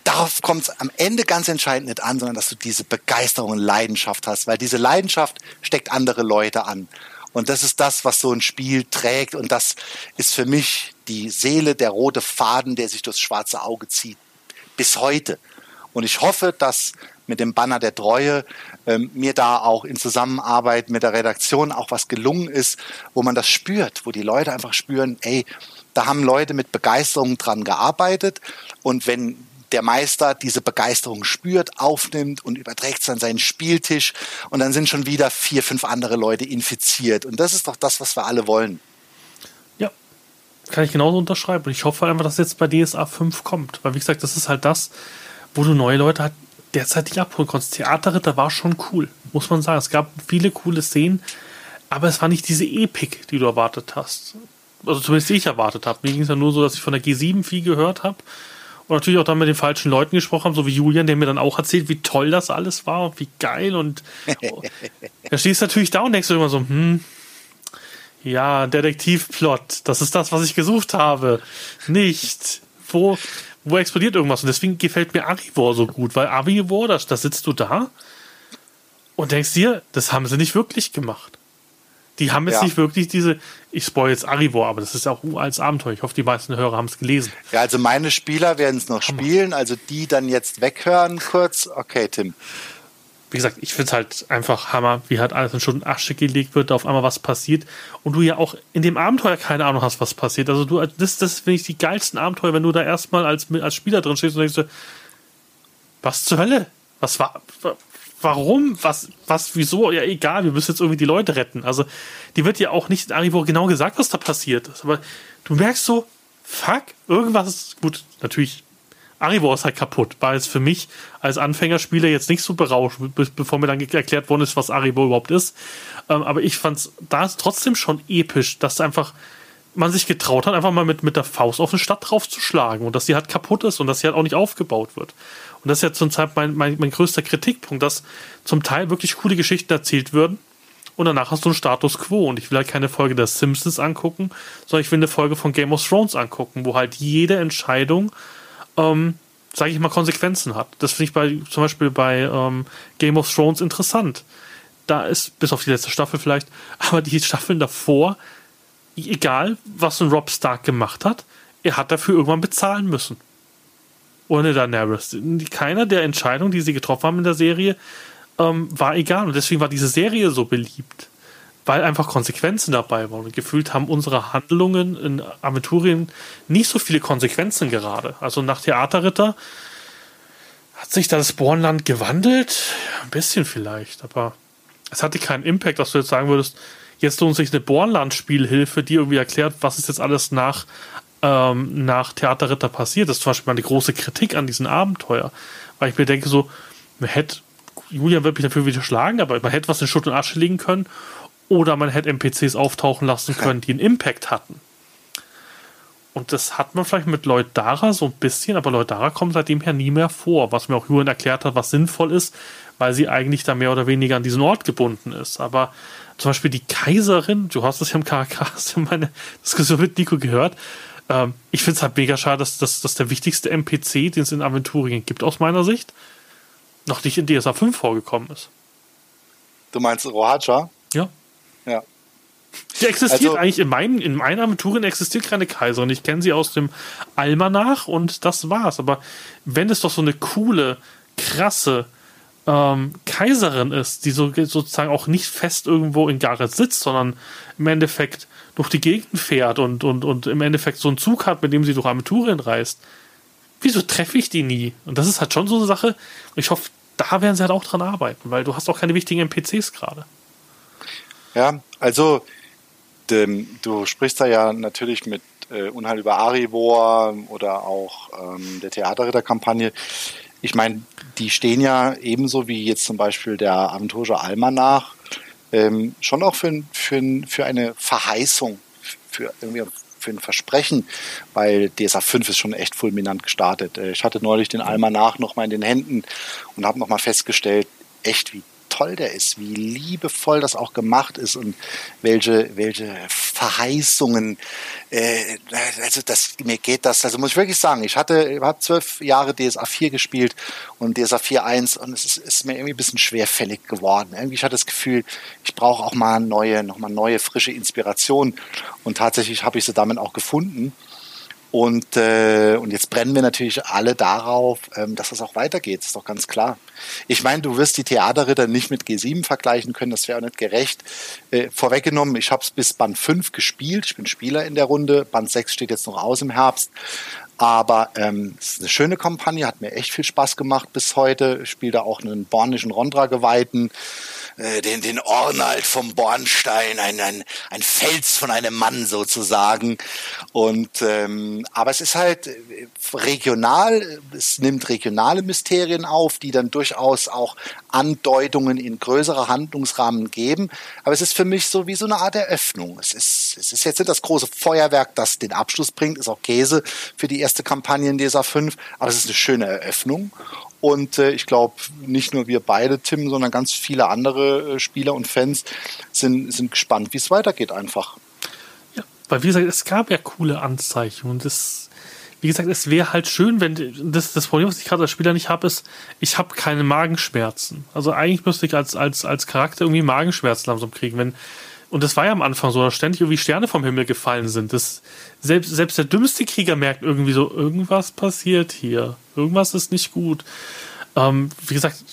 darauf kommt es am Ende ganz entscheidend nicht an, sondern dass du diese Begeisterung und Leidenschaft hast, weil diese Leidenschaft steckt andere Leute an. Und das ist das, was so ein Spiel trägt. Und das ist für mich die Seele, der rote Faden, der sich durchs schwarze Auge zieht. Bis heute. Und ich hoffe, dass mit dem Banner der Treue ähm, mir da auch in Zusammenarbeit mit der Redaktion auch was gelungen ist, wo man das spürt, wo die Leute einfach spüren, ey, da haben Leute mit Begeisterung dran gearbeitet und wenn der Meister diese Begeisterung spürt, aufnimmt und überträgt es an seinen Spieltisch und dann sind schon wieder vier, fünf andere Leute infiziert. Und das ist doch das, was wir alle wollen. Ja, kann ich genauso unterschreiben. Und ich hoffe einfach, dass jetzt bei DSA 5 kommt. Weil, wie gesagt, das ist halt das, wo du neue Leute halt derzeit nicht abholen konntest. Theaterritter war schon cool, muss man sagen. Es gab viele coole Szenen, aber es war nicht diese Epik, die du erwartet hast also zumindest ich erwartet habe. Mir ging es ja nur so, dass ich von der G7 viel gehört habe und natürlich auch dann mit den falschen Leuten gesprochen habe, so wie Julian, der mir dann auch erzählt, wie toll das alles war und wie geil und da stehst du natürlich da und denkst du immer so, hm, ja, Detektivplot, das ist das, was ich gesucht habe. Nicht. Wo, wo explodiert irgendwas? Und deswegen gefällt mir Arivor so gut, weil Arivor, da, da sitzt du da und denkst dir, das haben sie nicht wirklich gemacht. Die haben jetzt ja. nicht wirklich diese, ich spoil jetzt Arivor, aber das ist auch als Abenteuer. Ich hoffe, die meisten Hörer haben es gelesen. Ja, also meine Spieler werden es noch spielen, also die dann jetzt weghören kurz. Okay, Tim. Wie gesagt, ich finde es halt einfach Hammer, wie halt alles in Stunden Asche gelegt wird, da auf einmal was passiert und du ja auch in dem Abenteuer keine Ahnung hast, was passiert. Also du, das, das finde ich die geilsten Abenteuer, wenn du da erstmal als, als Spieler drin stehst und denkst, was zur Hölle? Was war, warum, was, was, wieso, ja egal, wir müssen jetzt irgendwie die Leute retten. Also, die wird ja auch nicht in Arivor genau gesagt, was da passiert ist. Aber du merkst so, fuck, irgendwas ist gut. Natürlich, Arivor ist halt kaputt. War jetzt für mich als Anfängerspieler jetzt nicht so berauschend, bevor mir dann erklärt worden ist, was Arivor überhaupt ist. Ähm, aber ich fand's da ist trotzdem schon episch, dass einfach man sich getraut hat, einfach mal mit, mit der Faust auf eine Stadt draufzuschlagen und dass sie halt kaputt ist und dass sie halt auch nicht aufgebaut wird. Und das ist ja zum Teil mein, mein, mein größter Kritikpunkt, dass zum Teil wirklich coole Geschichten erzählt würden und danach hast du einen Status quo. Und ich will halt keine Folge der Simpsons angucken, sondern ich will eine Folge von Game of Thrones angucken, wo halt jede Entscheidung, ähm, sage ich mal, Konsequenzen hat. Das finde ich bei, zum Beispiel bei ähm, Game of Thrones interessant. Da ist, bis auf die letzte Staffel vielleicht, aber die Staffeln davor, egal was ein Rob Stark gemacht hat, er hat dafür irgendwann bezahlen müssen ohne Daenerys. Keiner der Entscheidungen, die sie getroffen haben in der Serie, ähm, war egal. Und deswegen war diese Serie so beliebt. Weil einfach Konsequenzen dabei waren. Und gefühlt haben unsere Handlungen in Aventurien nicht so viele Konsequenzen gerade. Also nach Theaterritter hat sich das Bornland gewandelt. Ein bisschen vielleicht, aber es hatte keinen Impact, dass du jetzt sagen würdest, jetzt lohnt sich eine Bornland-Spielhilfe, die irgendwie erklärt, was ist jetzt alles nach ähm, nach Theaterritter passiert. Das ist zum Beispiel meine große Kritik an diesen Abenteuer. Weil ich mir denke, so, man hätte, Julian wird mich dafür wieder schlagen, aber man hätte was in Schutt und Asche legen können. Oder man hätte NPCs auftauchen lassen können, die einen Impact hatten. Und das hat man vielleicht mit Lloyd Dara so ein bisschen, aber Lloyd Dara kommt seitdem her nie mehr vor, was mir auch Julian erklärt hat, was sinnvoll ist, weil sie eigentlich da mehr oder weniger an diesen Ort gebunden ist. Aber zum Beispiel die Kaiserin, du hast das ja im KK, hast ja meine Diskussion mit Nico gehört, ähm, ich finde es halt mega schade, dass, dass, dass der wichtigste NPC, den es in Aventurien gibt, aus meiner Sicht, noch nicht in DSA 5 vorgekommen ist. Du meinst Rohacha? Ja. Ja. Die existiert also, eigentlich in meinen, in meinen Aventurien existiert keine Kaiserin. Ich kenne sie aus dem Almanach und das war's. Aber wenn es doch so eine coole, krasse ähm, Kaiserin ist, die so, sozusagen auch nicht fest irgendwo in Gareth sitzt, sondern im Endeffekt durch die Gegend fährt und, und, und im Endeffekt so einen Zug hat, mit dem sie durch Aventurien reist. Wieso treffe ich die nie? Und das ist halt schon so eine Sache. Ich hoffe, da werden sie halt auch dran arbeiten, weil du hast auch keine wichtigen NPCs gerade. Ja, also dem, du sprichst da ja natürlich mit äh, Unheil über Arivor oder auch ähm, der Theaterritterkampagne. Ich meine, die stehen ja ebenso wie jetzt zum Beispiel der Aventurische Almanach ähm, schon auch für, für, für eine Verheißung, für irgendwie für ein Versprechen, weil DSA 5 ist schon echt fulminant gestartet. Äh, ich hatte neulich den Almanach noch mal in den Händen und habe noch mal festgestellt, echt wie toll der ist, wie liebevoll das auch gemacht ist und welche, welche Verheißungen, äh, also das, mir geht das, also muss ich wirklich sagen, ich hatte, habe zwölf Jahre DSA 4 gespielt und DSA 4.1 und es ist, ist, mir irgendwie ein bisschen schwerfällig geworden. Irgendwie ich hatte das Gefühl, ich brauche auch mal neue, nochmal neue, frische Inspiration und tatsächlich habe ich sie damit auch gefunden. Und, äh, und jetzt brennen wir natürlich alle darauf, ähm, dass das auch weitergeht, ist doch ganz klar. Ich meine, du wirst die Theaterritter nicht mit G7 vergleichen können, das wäre auch nicht gerecht. Äh, vorweggenommen, ich habe es bis Band 5 gespielt, ich bin Spieler in der Runde, Band 6 steht jetzt noch aus im Herbst. Aber ähm, es ist eine schöne Kampagne, hat mir echt viel Spaß gemacht bis heute. Ich spiele da auch einen bornischen Rondra-Geweihten. Äh, den, den Ornald vom Bornstein, ein, ein, ein Fels von einem Mann sozusagen. Und ähm, aber es ist halt äh, regional, es nimmt regionale Mysterien auf, die dann durchaus auch Andeutungen in größere Handlungsrahmen geben. Aber es ist für mich so wie so eine Art Eröffnung. Es ist, es ist jetzt nicht das große Feuerwerk, das den Abschluss bringt, ist auch Käse für die erste Kampagne in dieser fünf, aber es ist eine schöne Eröffnung. Und äh, ich glaube, nicht nur wir beide, Tim, sondern ganz viele andere äh, Spieler und Fans sind, sind gespannt, wie es weitergeht einfach. Ja, weil wie gesagt, es gab ja coole Anzeichen und es, wie gesagt, es wäre halt schön, wenn das, das Problem, was ich gerade als Spieler nicht habe, ist, ich habe keine Magenschmerzen. Also eigentlich müsste ich als, als, als Charakter irgendwie Magenschmerzen langsam kriegen, wenn und das war ja am Anfang so, dass ständig irgendwie Sterne vom Himmel gefallen sind. Das, selbst, selbst der dümmste Krieger merkt irgendwie so, irgendwas passiert hier. Irgendwas ist nicht gut. Ähm, wie gesagt,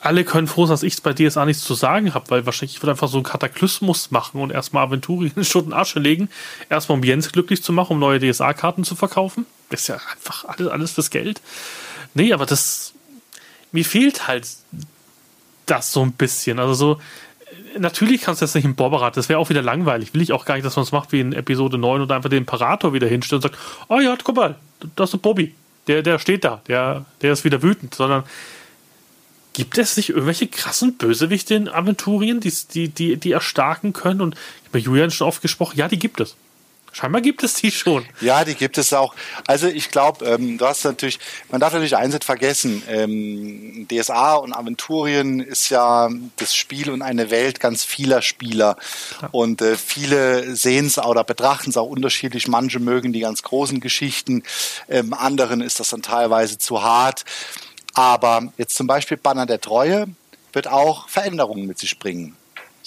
alle können froh sein, dass ich bei DSA nichts zu sagen habe, weil wahrscheinlich ich würde einfach so einen Kataklysmus machen und erstmal Aventurien in Schutt und Asche legen. Erstmal um Jens glücklich zu machen, um neue DSA-Karten zu verkaufen. Das ist ja einfach alles, alles das Geld. Nee, aber das, mir fehlt halt das so ein bisschen. Also so, natürlich kannst du das nicht im Borberat, das wäre auch wieder langweilig. Will ich auch gar nicht, dass man es macht wie in Episode 9 und einfach den Imperator wieder hinstellt und sagt, oh ja, guck mal, das ist Bobby. Der, der steht da, der, der ist wieder wütend, sondern gibt es nicht irgendwelche krassen Bösewichte in Aventurien, die, die, die, die erstarken können? Und ich habe Julian schon oft gesprochen, ja, die gibt es. Scheinbar gibt es die schon. Ja, die gibt es auch. Also ich glaube, ähm, du hast natürlich, man darf natürlich eins nicht vergessen, ähm, DSA und Aventurien ist ja das Spiel und eine Welt ganz vieler Spieler. Ja. Und äh, viele sehen es oder betrachten es auch unterschiedlich. Manche mögen die ganz großen Geschichten, ähm, anderen ist das dann teilweise zu hart. Aber jetzt zum Beispiel Banner der Treue wird auch Veränderungen mit sich bringen.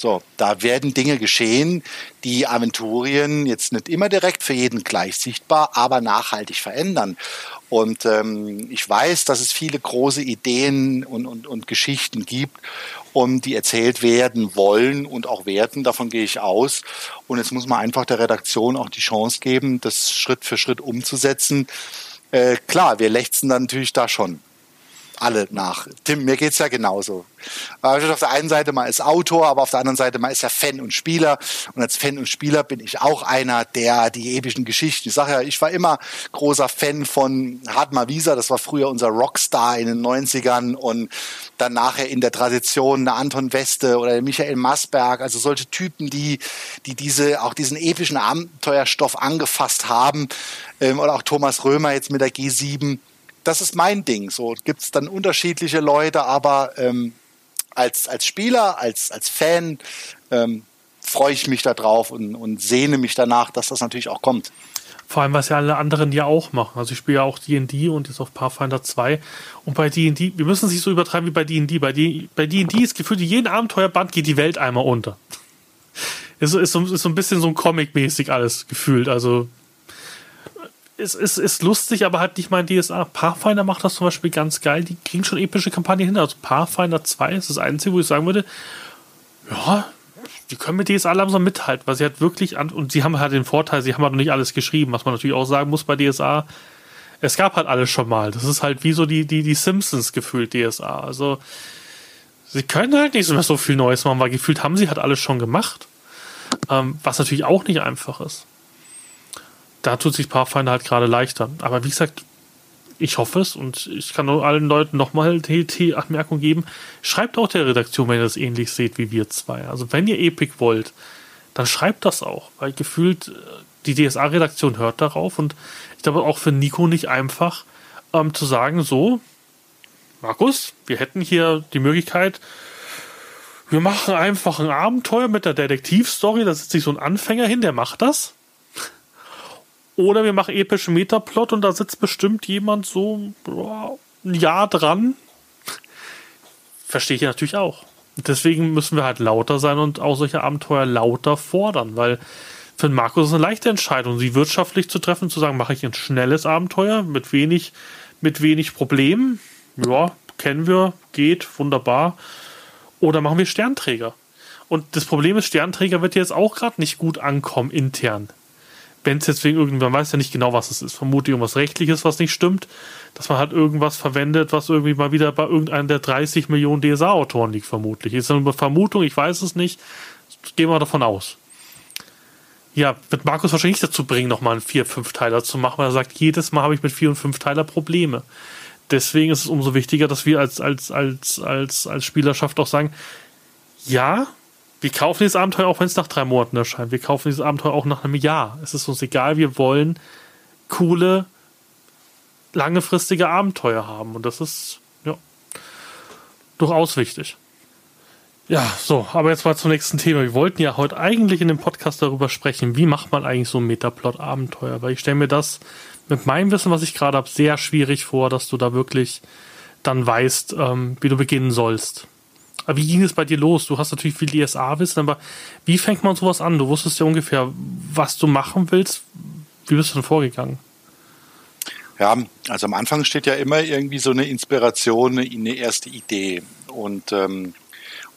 So, da werden Dinge geschehen, die Aventurien jetzt nicht immer direkt für jeden gleich sichtbar, aber nachhaltig verändern. Und ähm, ich weiß, dass es viele große Ideen und, und, und Geschichten gibt und die erzählt werden wollen und auch werden. Davon gehe ich aus. Und jetzt muss man einfach der Redaktion auch die Chance geben, das Schritt für Schritt umzusetzen. Äh, klar, wir lechzen dann natürlich da schon alle nach. Tim, mir geht's ja genauso. Auf der einen Seite mal als Autor, aber auf der anderen Seite mal ist ja Fan und Spieler. Und als Fan und Spieler bin ich auch einer, der die epischen Geschichten. Ich sage ja, ich war immer großer Fan von Hartmar Wieser. Das war früher unser Rockstar in den 90ern und dann nachher in der Tradition der Anton Weste oder der Michael Masberg. Also solche Typen, die, die diese, auch diesen epischen Abenteuerstoff angefasst haben. Ähm, oder auch Thomas Römer jetzt mit der G7 das ist mein Ding. So gibt es dann unterschiedliche Leute, aber ähm, als, als Spieler, als, als Fan ähm, freue ich mich darauf und, und sehne mich danach, dass das natürlich auch kommt. Vor allem, was ja alle anderen ja auch machen. Also ich spiele ja auch D&D und jetzt auf Pathfinder 2. Und bei D&D, wir müssen es nicht so übertreiben wie bei D&D. Bei D&D ist gefühlt, jeden Abenteuerband geht die Welt einmal unter. ist, ist, ist so ein bisschen so ein Comic-mäßig alles gefühlt. Also es ist, ist lustig, aber halt nicht mein DSA. Pathfinder macht das zum Beispiel ganz geil. Die kriegen schon epische Kampagnen hin. Also Pathfinder 2 ist das Einzige, wo ich sagen würde, ja, die können mit DSA langsam mithalten, weil sie halt wirklich an, und sie haben halt den Vorteil, sie haben halt noch nicht alles geschrieben, was man natürlich auch sagen muss bei DSA. Es gab halt alles schon mal. Das ist halt wie so die, die, die Simpsons gefühlt DSA. Also, sie können halt nicht so viel Neues machen, weil gefühlt haben sie halt alles schon gemacht. Ähm, was natürlich auch nicht einfach ist. Da tut sich Pathfinder halt gerade leichter. Aber wie gesagt, ich hoffe es und ich kann nur allen Leuten nochmal die Anmerkung geben. Schreibt auch der Redaktion, wenn ihr das ähnlich seht wie wir zwei. Also wenn ihr Epic wollt, dann schreibt das auch, weil gefühlt äh, die DSA-Redaktion hört darauf und ich glaube auch für Nico nicht einfach ähm, zu sagen, so, Markus, wir hätten hier die Möglichkeit, wir machen einfach ein Abenteuer mit der Detektivstory, da sitzt sich so ein Anfänger hin, der macht das. Oder wir machen epischen Metaplot und da sitzt bestimmt jemand so ein Jahr dran. Verstehe ich natürlich auch. Deswegen müssen wir halt lauter sein und auch solche Abenteuer lauter fordern, weil für den Markus ist es eine leichte Entscheidung, sie wirtschaftlich zu treffen, zu sagen, mache ich ein schnelles Abenteuer mit wenig, mit wenig Problemen. Ja, kennen wir, geht, wunderbar. Oder machen wir Sternträger. Und das Problem ist, Sternträger wird jetzt auch gerade nicht gut ankommen intern wenn es jetzt wegen irgendwann weiß ja nicht genau, was es ist. Vermute irgendwas Rechtliches, was nicht stimmt, dass man halt irgendwas verwendet, was irgendwie mal wieder bei irgendeinem der 30 Millionen DSA-Autoren liegt, vermutlich. Ist eine Vermutung, ich weiß es nicht. Gehen wir davon aus. Ja, wird Markus wahrscheinlich nicht dazu bringen, nochmal einen 4-5-Teiler zu machen, weil er sagt, jedes Mal habe ich mit 4 und 5-Teiler Probleme. Deswegen ist es umso wichtiger, dass wir als, als, als, als, als Spielerschaft auch sagen, ja, wir kaufen dieses Abenteuer auch, wenn es nach drei Monaten erscheint. Wir kaufen dieses Abenteuer auch nach einem Jahr. Es ist uns egal, wir wollen coole, langefristige Abenteuer haben. Und das ist, ja, durchaus wichtig. Ja, so, aber jetzt mal zum nächsten Thema. Wir wollten ja heute eigentlich in dem Podcast darüber sprechen, wie macht man eigentlich so ein Metaplot-Abenteuer? Weil ich stelle mir das mit meinem Wissen, was ich gerade habe, sehr schwierig vor, dass du da wirklich dann weißt, ähm, wie du beginnen sollst. Aber wie ging es bei dir los? Du hast natürlich viel DSA-Wissen, aber wie fängt man sowas an? Du wusstest ja ungefähr, was du machen willst. Wie bist du denn vorgegangen? Ja, also am Anfang steht ja immer irgendwie so eine Inspiration, eine erste Idee. Und, ähm,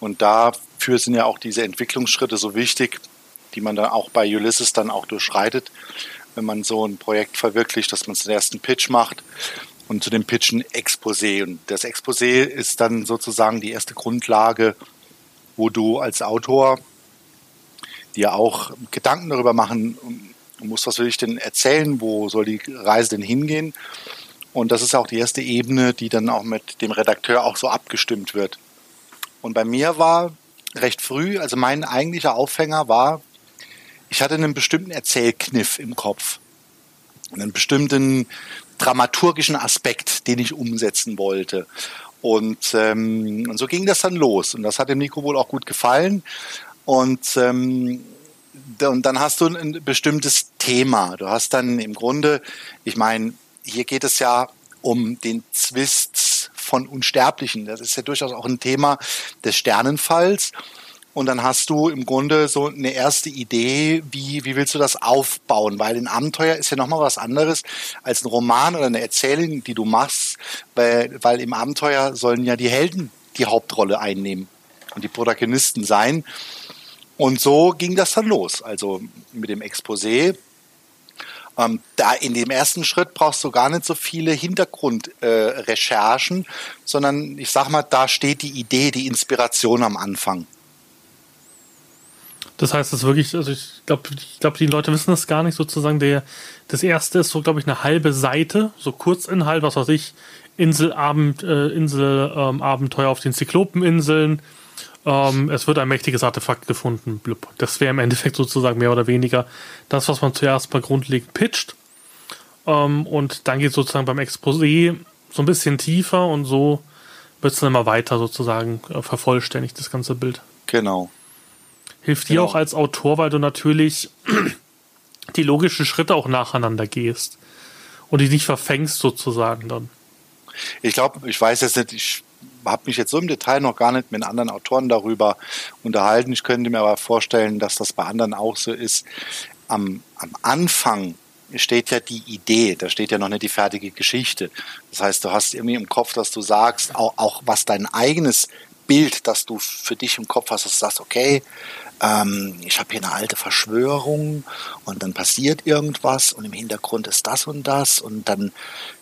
und dafür sind ja auch diese Entwicklungsschritte so wichtig, die man dann auch bei Ulysses dann auch durchschreitet, wenn man so ein Projekt verwirklicht, dass man den ersten Pitch macht und zu dem Pitchen Exposé. Und das Exposé ist dann sozusagen die erste Grundlage, wo du als Autor dir auch Gedanken darüber machen musst, was will ich denn erzählen, wo soll die Reise denn hingehen. Und das ist auch die erste Ebene, die dann auch mit dem Redakteur auch so abgestimmt wird. Und bei mir war recht früh, also mein eigentlicher Aufhänger war, ich hatte einen bestimmten Erzählkniff im Kopf. Einen bestimmten dramaturgischen Aspekt, den ich umsetzen wollte. Und, ähm, und so ging das dann los. Und das hat dem Nico wohl auch gut gefallen. Und, ähm, und dann hast du ein bestimmtes Thema. Du hast dann im Grunde, ich meine, hier geht es ja um den Zwist von Unsterblichen. Das ist ja durchaus auch ein Thema des Sternenfalls. Und dann hast du im Grunde so eine erste Idee, wie, wie willst du das aufbauen? Weil ein Abenteuer ist ja nochmal was anderes als ein Roman oder eine Erzählung, die du machst, weil, weil im Abenteuer sollen ja die Helden die Hauptrolle einnehmen und die Protagonisten sein. Und so ging das dann los. Also mit dem Exposé. Ähm, da in dem ersten Schritt brauchst du gar nicht so viele Hintergrundrecherchen, äh, sondern ich sag mal, da steht die Idee, die Inspiration am Anfang. Das heißt, es wirklich, also ich glaube, ich glaube, die Leute wissen das gar nicht sozusagen. Der, das erste ist so, glaube ich, eine halbe Seite, so Kurzinhalt, was weiß ich, Inselabend, äh, Inselabenteuer ähm, auf den Zyklopeninseln. Ähm, es wird ein mächtiges Artefakt gefunden. Blub. Das wäre im Endeffekt sozusagen mehr oder weniger das, was man zuerst mal grundlegend pitcht. Ähm, und dann geht sozusagen beim Exposé so ein bisschen tiefer und so wird es dann immer weiter sozusagen äh, vervollständigt, das ganze Bild. Genau. Hilft genau. dir auch als Autor, weil du natürlich die logischen Schritte auch nacheinander gehst und die nicht verfängst sozusagen dann. Ich glaube, ich weiß jetzt nicht, ich habe mich jetzt so im Detail noch gar nicht mit anderen Autoren darüber unterhalten. Ich könnte mir aber vorstellen, dass das bei anderen auch so ist. Am, am Anfang steht ja die Idee, da steht ja noch nicht die fertige Geschichte. Das heißt, du hast irgendwie im Kopf, dass du sagst, auch, auch was dein eigenes Bild, das du für dich im Kopf hast, dass du sagst, okay, ähm, ich habe hier eine alte Verschwörung und dann passiert irgendwas und im Hintergrund ist das und das und dann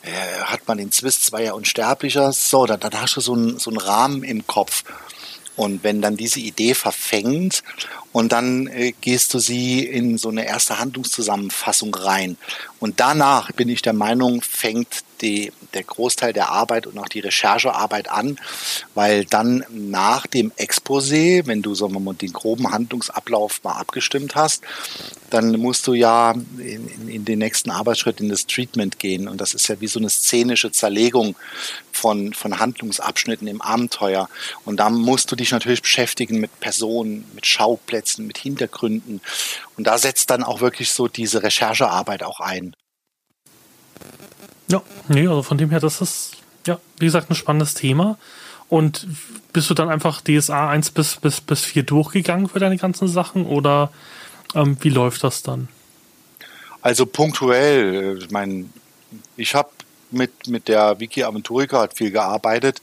äh, hat man den Zwist zweier Unsterblicher. So, dann, dann hast du so einen, so einen Rahmen im Kopf. Und wenn dann diese Idee verfängt und dann äh, gehst du sie in so eine erste Handlungszusammenfassung rein. Und danach bin ich der Meinung, fängt die, der Großteil der Arbeit und auch die Recherchearbeit an, weil dann nach dem Exposé, wenn du wir mal, den groben Handlungsablauf mal abgestimmt hast, dann musst du ja in, in, in den nächsten Arbeitsschritt in das Treatment gehen. Und das ist ja wie so eine szenische Zerlegung von, von Handlungsabschnitten im Abenteuer. Und da musst du dich natürlich beschäftigen mit Personen, mit Schauplätzen, mit Hintergründen. Und da setzt dann auch wirklich so diese Recherchearbeit auch ein. Ja, nee, also von dem her, das ist, ja, wie gesagt, ein spannendes Thema. Und bist du dann einfach DSA 1 bis, bis, bis 4 durchgegangen für deine ganzen Sachen oder ähm, wie läuft das dann? Also punktuell, ich meine, ich habe mit, mit der Wiki Aventurica hat viel gearbeitet.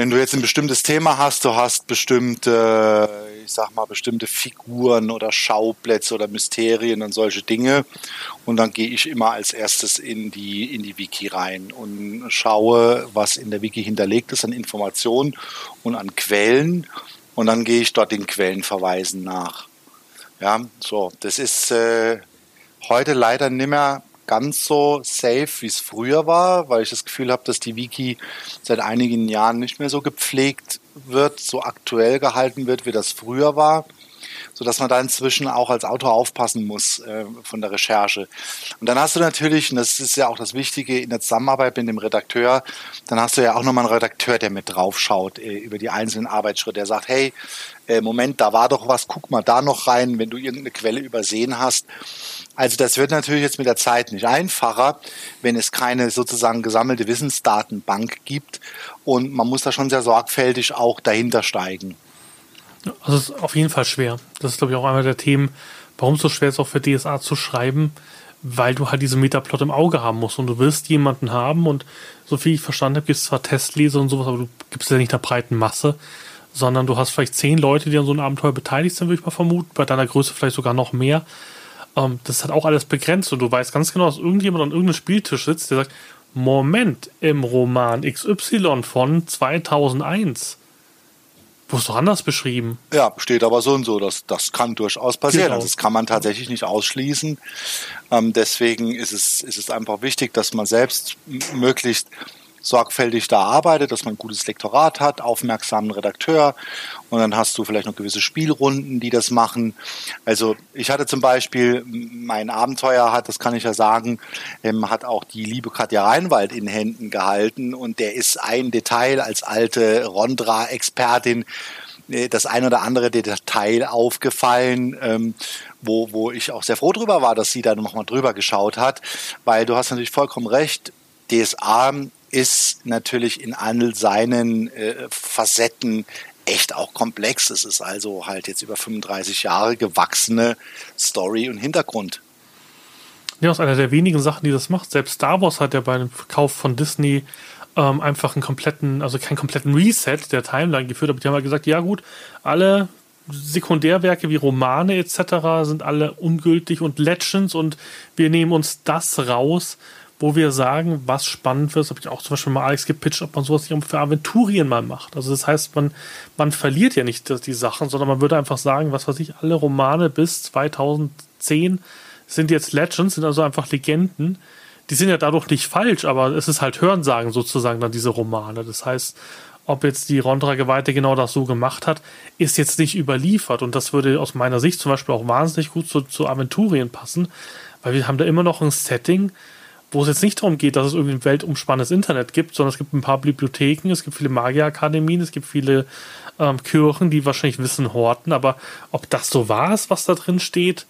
Wenn du jetzt ein bestimmtes Thema hast, du hast bestimmte ich sag mal, bestimmte Figuren oder Schauplätze oder Mysterien und solche Dinge. Und dann gehe ich immer als erstes in die, in die Wiki rein und schaue, was in der Wiki hinterlegt ist an Informationen und an Quellen. Und dann gehe ich dort den Quellenverweisen nach. Ja, so, das ist äh, heute leider nicht mehr ganz so safe, wie es früher war, weil ich das Gefühl habe, dass die Wiki seit einigen Jahren nicht mehr so gepflegt wird, so aktuell gehalten wird, wie das früher war so dass man da inzwischen auch als Autor aufpassen muss äh, von der Recherche. Und dann hast du natürlich, und das ist ja auch das Wichtige in der Zusammenarbeit mit dem Redakteur, dann hast du ja auch nochmal einen Redakteur, der mit drauf schaut äh, über die einzelnen Arbeitsschritte. Der sagt, hey, äh, Moment, da war doch was, guck mal da noch rein, wenn du irgendeine Quelle übersehen hast. Also das wird natürlich jetzt mit der Zeit nicht einfacher, wenn es keine sozusagen gesammelte Wissensdatenbank gibt. Und man muss da schon sehr sorgfältig auch dahinter steigen. Also es ist auf jeden Fall schwer. Das ist, glaube ich, auch einer der Themen, warum es so schwer ist, auch für DSA zu schreiben, weil du halt diese Metaplot im Auge haben musst und du willst jemanden haben und so viel ich verstanden habe, gibt es zwar Testleser und sowas, aber du gibst ja nicht der breiten Masse, sondern du hast vielleicht zehn Leute, die an so einem Abenteuer beteiligt sind, würde ich mal vermuten, bei deiner Größe vielleicht sogar noch mehr. Ähm, das hat auch alles begrenzt und du weißt ganz genau, dass irgendjemand an irgendeinem Spieltisch sitzt, der sagt, Moment, im Roman XY von 2001 wo ist doch anders beschrieben? Ja, steht aber so und so. Das, das kann durchaus passieren. Genau. Also das kann man tatsächlich nicht ausschließen. Ähm, deswegen ist es, ist es einfach wichtig, dass man selbst möglichst sorgfältig da arbeitet, dass man ein gutes Lektorat hat, aufmerksamen Redakteur und dann hast du vielleicht noch gewisse Spielrunden, die das machen. Also ich hatte zum Beispiel mein Abenteuer hat, das kann ich ja sagen, ähm, hat auch die liebe Katja Reinwald in Händen gehalten und der ist ein Detail als alte Rondra-Expertin äh, das ein oder andere Detail aufgefallen, ähm, wo, wo ich auch sehr froh drüber war, dass sie da nochmal drüber geschaut hat, weil du hast natürlich vollkommen recht, DSA ist natürlich in all seinen äh, Facetten echt auch komplex. Es ist also halt jetzt über 35 Jahre gewachsene Story und Hintergrund. Ja, das ist einer der wenigen Sachen, die das macht. Selbst Star Wars hat ja beim Verkauf von Disney ähm, einfach einen kompletten, also keinen kompletten Reset der Timeline geführt, aber die haben halt gesagt, ja gut, alle Sekundärwerke wie Romane etc. sind alle ungültig und Legends und wir nehmen uns das raus, wo wir sagen, was spannend wird, das habe ich auch zum Beispiel mal Alex gepitcht, ob man sowas nicht für Aventurien mal macht. Also das heißt, man, man verliert ja nicht die Sachen, sondern man würde einfach sagen, was weiß ich, alle Romane bis 2010 sind jetzt Legends, sind also einfach Legenden. Die sind ja dadurch nicht falsch, aber es ist halt Hörensagen sozusagen dann diese Romane. Das heißt, ob jetzt die Rondra Geweihte genau das so gemacht hat, ist jetzt nicht überliefert. Und das würde aus meiner Sicht zum Beispiel auch wahnsinnig gut zu, zu Aventurien passen, weil wir haben da immer noch ein Setting, wo es jetzt nicht darum geht, dass es irgendwie ein weltumspannendes Internet gibt, sondern es gibt ein paar Bibliotheken, es gibt viele Magierakademien, es gibt viele ähm, Kirchen, die wahrscheinlich Wissen horten, aber ob das so war, was da drin steht,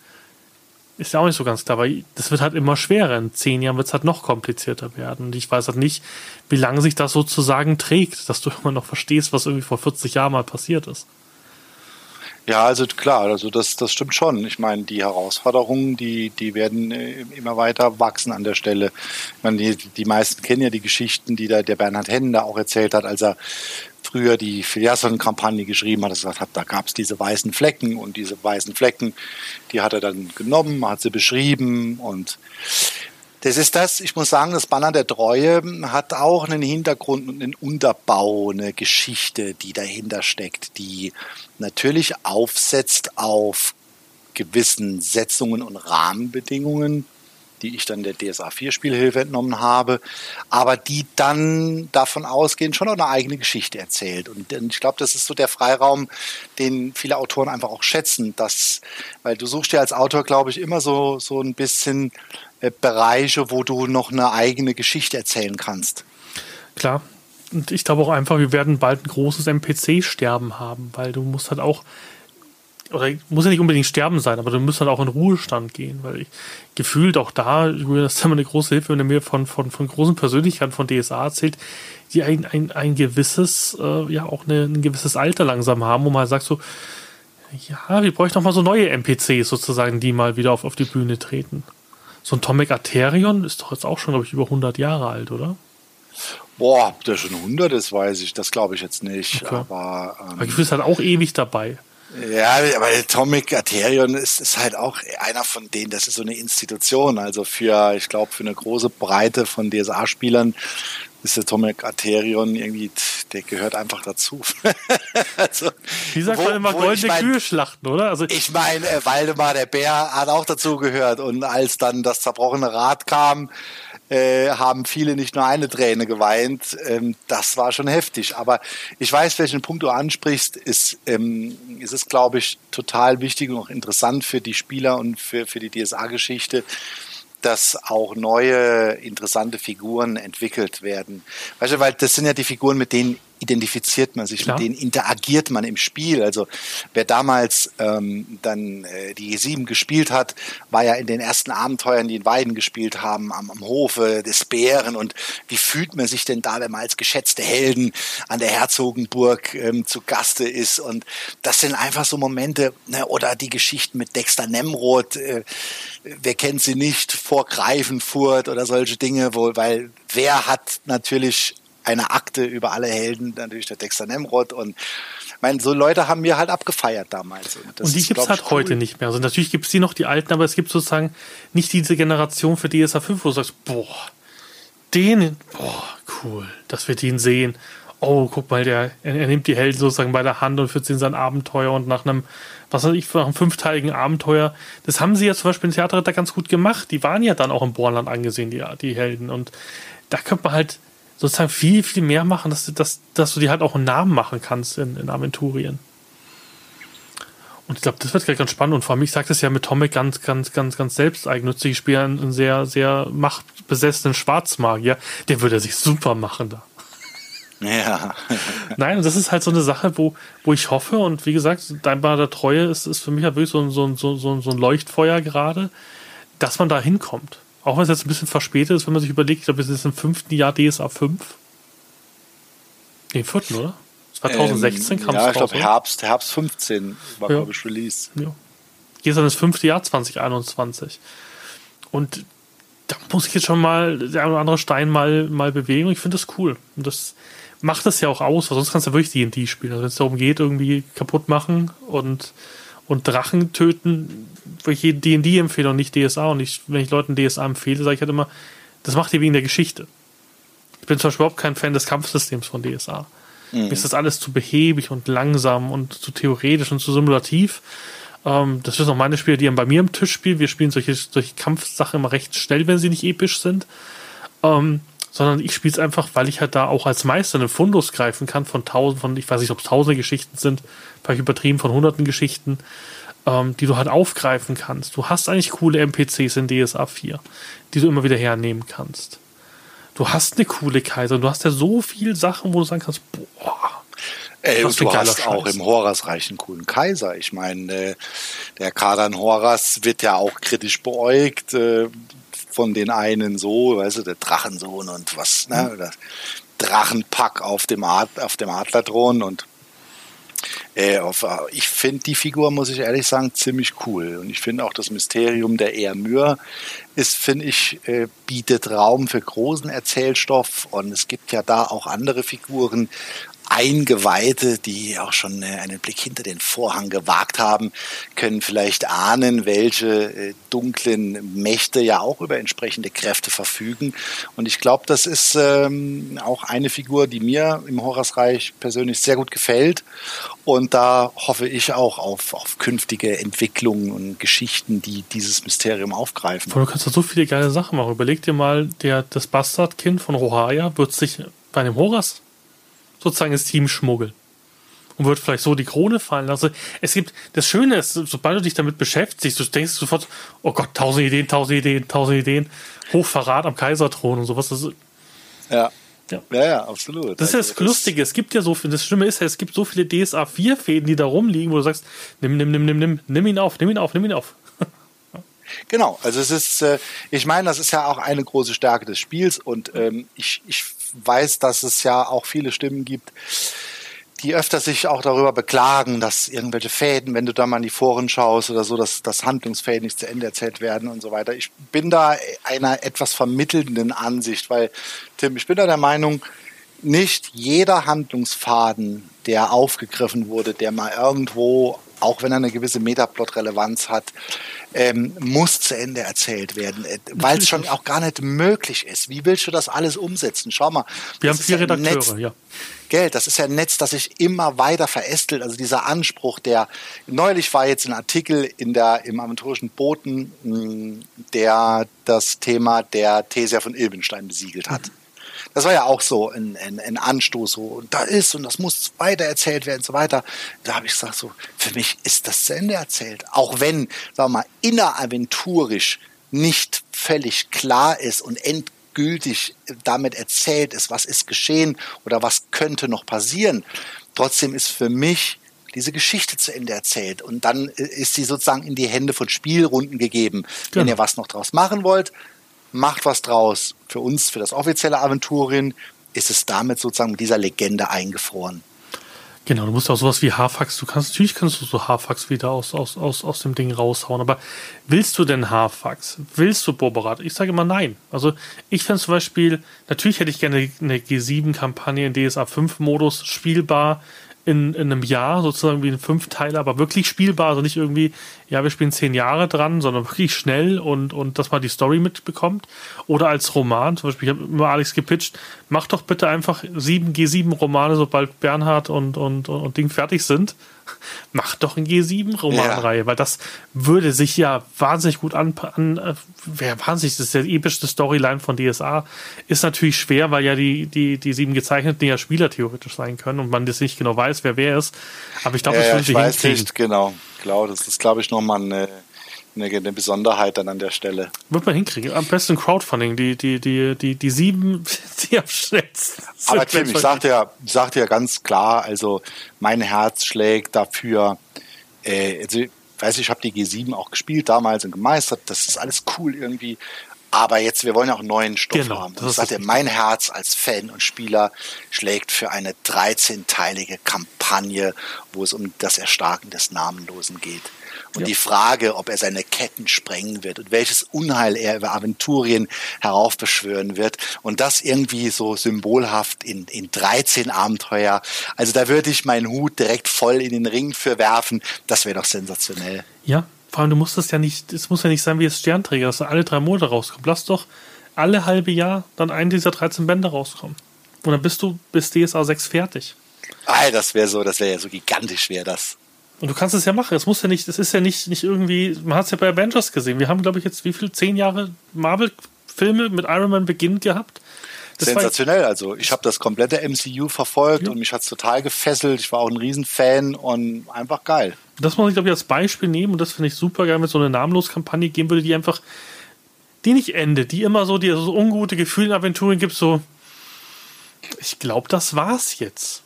ist ja auch nicht so ganz klar, weil das wird halt immer schwerer. In zehn Jahren wird es halt noch komplizierter werden. Und ich weiß halt nicht, wie lange sich das sozusagen trägt, dass du immer noch verstehst, was irgendwie vor 40 Jahren mal passiert ist. Ja, also klar, also das, das stimmt schon. Ich meine, die Herausforderungen, die, die werden äh, immer weiter wachsen an der Stelle. Ich meine, die, die meisten kennen ja die Geschichten, die da der Bernhard Hennen da auch erzählt hat, als er früher die Filiasson-Kampagne geschrieben hat, gesagt hat, da gab es diese weißen Flecken und diese weißen Flecken, die hat er dann genommen, hat sie beschrieben und das ist das, ich muss sagen, das Banner der Treue hat auch einen Hintergrund und einen Unterbau, eine Geschichte, die dahinter steckt, die natürlich aufsetzt auf gewissen Setzungen und Rahmenbedingungen, die ich dann der DSA 4 Spielhilfe entnommen habe, aber die dann davon ausgehen, schon eine eigene Geschichte erzählt. Und ich glaube, das ist so der Freiraum, den viele Autoren einfach auch schätzen, dass, weil du suchst dir als Autor, glaube ich, immer so, so ein bisschen äh, Bereiche, wo du noch eine eigene Geschichte erzählen kannst. Klar. Und ich glaube auch einfach, wir werden bald ein großes NPC-Sterben haben, weil du musst halt auch oder muss ja nicht unbedingt sterben sein, aber du musst halt auch in Ruhestand gehen, weil ich gefühlt auch da, Julian, das ist immer eine große Hilfe, wenn er mir von, von, von großen Persönlichkeiten von DSA erzählt, die ein, ein, ein gewisses, äh, ja, auch eine, ein gewisses Alter langsam haben, wo man halt sagt so, ja, wir bräuchten auch mal so neue NPCs sozusagen, die mal wieder auf, auf die Bühne treten. So ein Tomek Aterion ist doch jetzt auch schon, glaube ich, über 100 Jahre alt, oder? Boah, ob der schon 100 ist, weiß ich, das glaube ich jetzt nicht. Okay. Aber, ähm, aber ich fühle es halt auch ewig dabei. Ja, aber Atomic Aterion ist, ist halt auch einer von denen, das ist so eine Institution. Also für, ich glaube, für eine große Breite von DSA-Spielern ist Atomic Aterion irgendwie, der gehört einfach dazu. also, Wie sagt wo, man immer goldene ich mein, Kühe schlachten, oder? Also ich meine, äh, Waldemar der Bär hat auch dazu gehört. Und als dann das zerbrochene Rad kam, äh, haben viele nicht nur eine Träne geweint. Ähm, das war schon heftig. Aber ich weiß, welchen Punkt du ansprichst, ist, ähm, ist es, glaube ich, total wichtig und auch interessant für die Spieler und für, für die DSA-Geschichte, dass auch neue interessante Figuren entwickelt werden. Weißt du, weil das sind ja die Figuren, mit denen identifiziert man sich, Klar. mit denen interagiert man im Spiel. Also wer damals ähm, dann äh, die G7 gespielt hat, war ja in den ersten Abenteuern, die in Weiden gespielt haben, am, am Hofe des Bären. Und wie fühlt man sich denn da, wenn man als geschätzte Helden an der Herzogenburg ähm, zu Gaste ist? Und das sind einfach so Momente, ne, oder die Geschichten mit Dexter Nemrod, äh, wer kennt sie nicht, vor Greifenfurt oder solche Dinge, wo, weil wer hat natürlich eine Akte über alle Helden, natürlich der Dexter Nemrod und meine, so Leute haben wir halt abgefeiert damals. Und, und die gibt es halt cool. heute nicht mehr. Also natürlich gibt es die noch, die alten, aber es gibt sozusagen nicht diese Generation für DSA 5, wo du sagst, boah, den, boah, cool, dass wir den sehen. Oh, guck mal, der, er, er nimmt die Helden sozusagen bei der Hand und führt sie in sein Abenteuer und nach einem, was weiß ich, nach einem fünfteiligen Abenteuer. Das haben sie ja zum Beispiel im Theaterritter ganz gut gemacht. Die waren ja dann auch im Bornland angesehen, die, die Helden. Und da könnte man halt, sozusagen viel, viel mehr machen, dass, dass, dass du dir halt auch einen Namen machen kannst in, in Aventurien. Und ich glaube, das wird ganz spannend. Und vor allem, ich sage das ja mit Tomek ganz, ganz, ganz, ganz selbsteigennützig. Ich spiele einen sehr, sehr machtbesessenen Schwarzmagier. Der würde sich super machen da. Ja. Nein, das ist halt so eine Sache, wo, wo ich hoffe, und wie gesagt, dein Bar der Treue ist, ist für mich halt wirklich so, so, so, so ein Leuchtfeuer gerade, dass man da hinkommt. Auch wenn es jetzt ein bisschen verspätet ist, wenn man sich überlegt, ich glaube, es ist im fünften Jahr DSA 5. Nee, im vierten, oder? 2016 ähm, kam es Ja, ich glaube, Herbst, Herbst 15 war, ja. glaube ich, Release. Ja. Hier ist dann das fünfte Jahr 2021. Und da muss ich jetzt schon mal der eine oder andere Stein mal, mal bewegen. Und ich finde das cool. Und das macht das ja auch aus, weil sonst kannst du ja wirklich D&D spielen. Also wenn es darum geht, irgendwie kaputt machen und und Drachen töten, wo ich D&D empfehle und nicht DSA. Und ich, wenn ich Leuten DSA empfehle, sage ich halt immer, das macht ihr wegen der Geschichte. Ich bin zum Beispiel überhaupt kein Fan des Kampfsystems von DSA. Mhm. Mir ist das alles zu behäbig und langsam und zu theoretisch und zu simulativ. Ähm, das sind auch meine Spieler, die bei mir am Tisch spielen. Wir spielen solche, solche Kampfsachen immer recht schnell, wenn sie nicht episch sind. Ähm, sondern ich spiele es einfach, weil ich halt da auch als Meister einen Fundus greifen kann von tausend, von, ich weiß nicht, ob es tausende Geschichten sind, vielleicht übertrieben von hunderten Geschichten, ähm, die du halt aufgreifen kannst. Du hast eigentlich coole NPCs in DSA 4, die du immer wieder hernehmen kannst. Du hast eine coole Kaiser, du hast ja so viele Sachen, wo du sagen kannst, boah, Ey, und du hast auch im Horasreich einen coolen Kaiser. Ich meine, äh, der Kadan Horas wird ja auch kritisch beäugt. Äh, von den einen so, weißt du, der Drachensohn und was, ne, oder Drachenpack auf dem, Ad, auf dem Adlerthron und äh, auf, ich finde die Figur, muss ich ehrlich sagen, ziemlich cool. Und ich finde auch das Mysterium der Ehrmür ist, finde ich, äh, bietet Raum für großen Erzählstoff und es gibt ja da auch andere Figuren, Eingeweihte, die auch schon äh, einen Blick hinter den Vorhang gewagt haben, können vielleicht ahnen, welche äh, dunklen Mächte ja auch über entsprechende Kräfte verfügen. Und ich glaube, das ist ähm, auch eine Figur, die mir im Horrorreich persönlich sehr gut gefällt. Und da hoffe ich auch auf, auf künftige Entwicklungen und Geschichten, die dieses Mysterium aufgreifen. Du kannst da so viele geile Sachen machen. Überleg dir mal, der, das Bastardkind von Rohaya wird sich bei einem Horrors sozusagen ins Team schmuggeln. Und wird vielleicht so die Krone fallen lassen. Es gibt, das Schöne ist, sobald du dich damit beschäftigst, du denkst sofort, oh Gott, tausend Ideen, tausend Ideen, tausend Ideen, Hochverrat am Kaiserthron und sowas. Das, ja. Ja. ja, ja, absolut. Das ist also, das Lustige. Es gibt ja so viel, das Schlimme ist ja, es gibt so viele DSA 4 Fäden, die da rumliegen, wo du sagst, nimm, nimm, nimm, nimm, nimm, nimm ihn auf, nimm ihn auf, nimm ihn auf. Genau, also es ist, äh, ich meine, das ist ja auch eine große Stärke des Spiels und ähm, ich, ich weiß, dass es ja auch viele Stimmen gibt, die öfter sich auch darüber beklagen, dass irgendwelche Fäden, wenn du da mal in die Foren schaust oder so, dass, dass Handlungsfäden nicht zu Ende erzählt werden und so weiter. Ich bin da einer etwas vermittelnden Ansicht, weil, Tim, ich bin da der Meinung, nicht jeder Handlungsfaden, der aufgegriffen wurde, der mal irgendwo, auch wenn er eine gewisse Metaplot-Relevanz hat, ähm, muss zu Ende erzählt werden, äh, weil es schon auch gar nicht möglich ist. Wie willst du das alles umsetzen? Schau mal. Wir haben vier ja Redakteure, Netz, ja. Geld, das ist ja ein Netz, das sich immer weiter verästelt. Also dieser Anspruch, der neulich war jetzt ein Artikel in der im aventurischen Boten, hm, der das Thema der Thesia von Ilbenstein besiegelt hat. Mhm. Das war ja auch so ein, ein, ein Anstoß, so, und da ist und das muss weiter erzählt werden und so weiter. Da habe ich gesagt, so, für mich ist das zu Ende erzählt. Auch wenn, sagen wir mal, inneraventurisch nicht völlig klar ist und endgültig damit erzählt ist, was ist geschehen oder was könnte noch passieren. Trotzdem ist für mich diese Geschichte zu Ende erzählt. Und dann ist sie sozusagen in die Hände von Spielrunden gegeben. Genau. Wenn ihr was noch draus machen wollt, macht was draus. Für uns, für das offizielle Aventurien, ist es damit sozusagen mit dieser Legende eingefroren. Genau, du musst auch sowas wie Haarfax, du kannst, natürlich kannst du so Haarfax wieder aus, aus, aus, aus dem Ding raushauen, aber willst du denn Haarfax? Willst du Boberat? Ich sage immer nein. Also ich finde zum Beispiel, natürlich hätte ich gerne eine G7-Kampagne in DSA 5-Modus spielbar, in, in einem Jahr sozusagen wie ein Fünfteiler, aber wirklich spielbar, also nicht irgendwie, ja, wir spielen zehn Jahre dran, sondern wirklich schnell und, und dass man die Story mitbekommt. Oder als Roman, zum Beispiel, ich habe immer Alex gepitcht, mach doch bitte einfach sieben G7-Romane, sobald Bernhard und, und, und Ding fertig sind macht doch ein G7-Romanreihe, ja. weil das würde sich ja wahnsinnig gut an, an äh, wäre wahnsinnig, das ist ja die epischste Storyline von DSA, ist natürlich schwer, weil ja die, die, die sieben gezeichneten ja Spieler theoretisch sein können und man das nicht genau weiß, wer wer ist. Aber ich glaube, ja, das würde ich weiß hinkriegen. nicht, genau. Klar, das ist, glaube ich, nochmal eine eine, eine Besonderheit dann an der Stelle. Wird man hinkriegen. Am besten Crowdfunding, die, die, die, die, die sieben, die am schnellsten Aber Tim, ich sagte ja, sagte ja ganz klar, also mein Herz schlägt dafür, äh, also, weiß ich, ich habe die G7 auch gespielt damals und gemeistert, das ist alles cool irgendwie. Aber jetzt, wir wollen auch neuen Stoff genau, haben. Das sagt mein Herz als Fan und Spieler schlägt für eine 13-teilige Kampagne, wo es um das Erstarken des Namenlosen geht. Und ja. die Frage, ob er seine Ketten sprengen wird und welches Unheil er über Aventurien heraufbeschwören wird. Und das irgendwie so symbolhaft in, in 13 Abenteuer. Also da würde ich meinen Hut direkt voll in den Ring für werfen. Das wäre doch sensationell. Ja, vor allem, du musst das ja nicht, es muss ja nicht sein wie das Sternträger, dass alle drei Monate rauskommt. Lass doch alle halbe Jahr dann einen dieser 13 Bände rauskommen. Und dann bist du bis DSA 6 fertig. Ah, das wäre so, das wäre ja so gigantisch, wäre das. Und du kannst es ja machen. Es muss ja nicht, es ist ja nicht, nicht irgendwie, man hat es ja bei Avengers gesehen. Wir haben, glaube ich, jetzt wie viel? Zehn Jahre Marvel-Filme mit Iron Man beginnend gehabt. Das Sensationell. Also ich habe das komplette MCU verfolgt ja. und mich hat es total gefesselt. Ich war auch ein Riesenfan und einfach geil. Das muss ich, glaube ich, als Beispiel nehmen und das finde ich super geil, wenn es so eine Namenlos-Kampagne geben würde, die einfach, die nicht endet, die immer so, die so ungute Gefühle in Aventuren gibt, so, ich glaube, das war's jetzt.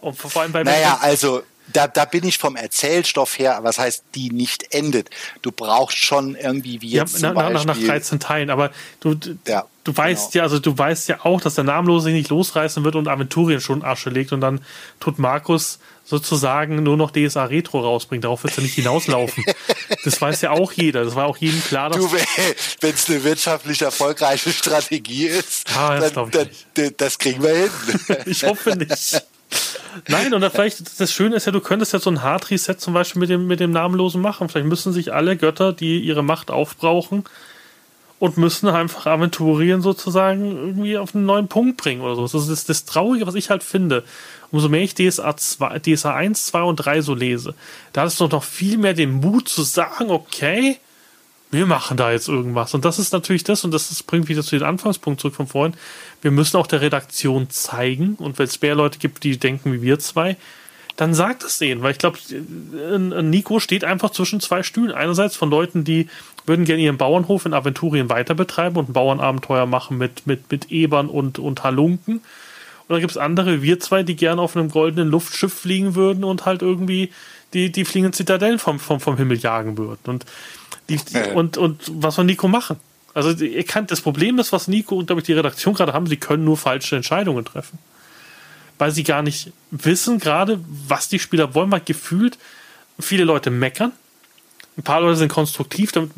Und vor allem bei Naja, also da, da bin ich vom Erzählstoff her, was heißt, die nicht endet. Du brauchst schon irgendwie wie jetzt ja, nach, nach, nach 13 Teilen, aber du, ja, du weißt genau. ja, also du weißt ja auch, dass der Namenlose sich nicht losreißen wird und Aventurien schon Asche legt und dann tut Markus sozusagen nur noch DSA Retro rausbringt. Darauf wird es ja nicht hinauslaufen. das weiß ja auch jeder. Das war auch jedem klar. Dass du, wenn es eine wirtschaftlich erfolgreiche Strategie ist, ah, das, dann, dann, das kriegen wir hin. ich hoffe nicht. Nein, und vielleicht, das Schöne ist ja, du könntest ja so ein Hard Reset zum Beispiel mit dem, mit dem Namenlosen machen. Vielleicht müssen sich alle Götter, die ihre Macht aufbrauchen, und müssen einfach Aventurien sozusagen irgendwie auf einen neuen Punkt bringen oder so. Das ist das Traurige, was ich halt finde. Umso mehr ich DSA, 2, DSA 1, 2 und 3 so lese, da hast du noch viel mehr den Mut zu sagen, okay, wir machen da jetzt irgendwas. Und das ist natürlich das, und das ist, bringt wieder zu dem Anfangspunkt zurück von vorhin. Wir müssen auch der Redaktion zeigen, und wenn es mehr Leute gibt, die denken wie wir zwei, dann sagt es denen, weil ich glaube, Nico steht einfach zwischen zwei Stühlen. Einerseits von Leuten, die würden gerne ihren Bauernhof in Aventurien weiter betreiben und ein Bauernabenteuer machen mit, mit, mit Ebern und, und Halunken. Und dann gibt es andere, wir zwei, die gerne auf einem goldenen Luftschiff fliegen würden und halt irgendwie die, die fliegenden Zitadellen vom, vom, vom Himmel jagen würden. Und, die, die, und, und was soll Nico machen? Also ihr kann, das Problem ist, was Nico und glaube ich die Redaktion gerade haben, sie können nur falsche Entscheidungen treffen. Weil sie gar nicht wissen gerade, was die Spieler wollen, weil gefühlt viele Leute meckern ein paar Leute sind konstruktiv, damit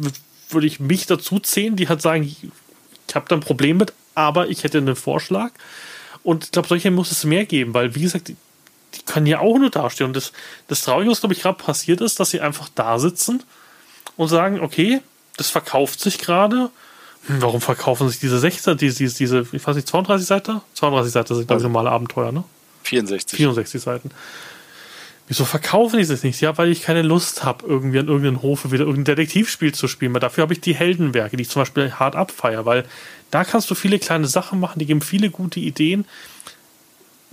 würde ich mich dazu zählen, die halt sagen, ich habe da ein Problem mit, aber ich hätte einen Vorschlag. Und ich glaube, solche muss es mehr geben, weil, wie gesagt, die, die können ja auch nur dastehen. Und das, das Traurige, was, glaube ich, gerade passiert ist, dass sie einfach da sitzen und sagen, okay, das verkauft sich gerade. Hm, warum verkaufen sich diese 16, diese, diese, diese, ich weiß nicht, 32 Seiten? 32 Seiten sind, glaube ich, normale Abenteuer, ne? 64. 64 Seiten. Wieso verkaufen die das nicht? Ja, weil ich keine Lust habe, irgendwie an irgendeinen Hofe wieder irgendein Detektivspiel zu spielen. Weil dafür habe ich die Heldenwerke, die ich zum Beispiel hart abfeier, weil da kannst du viele kleine Sachen machen, die geben viele gute Ideen.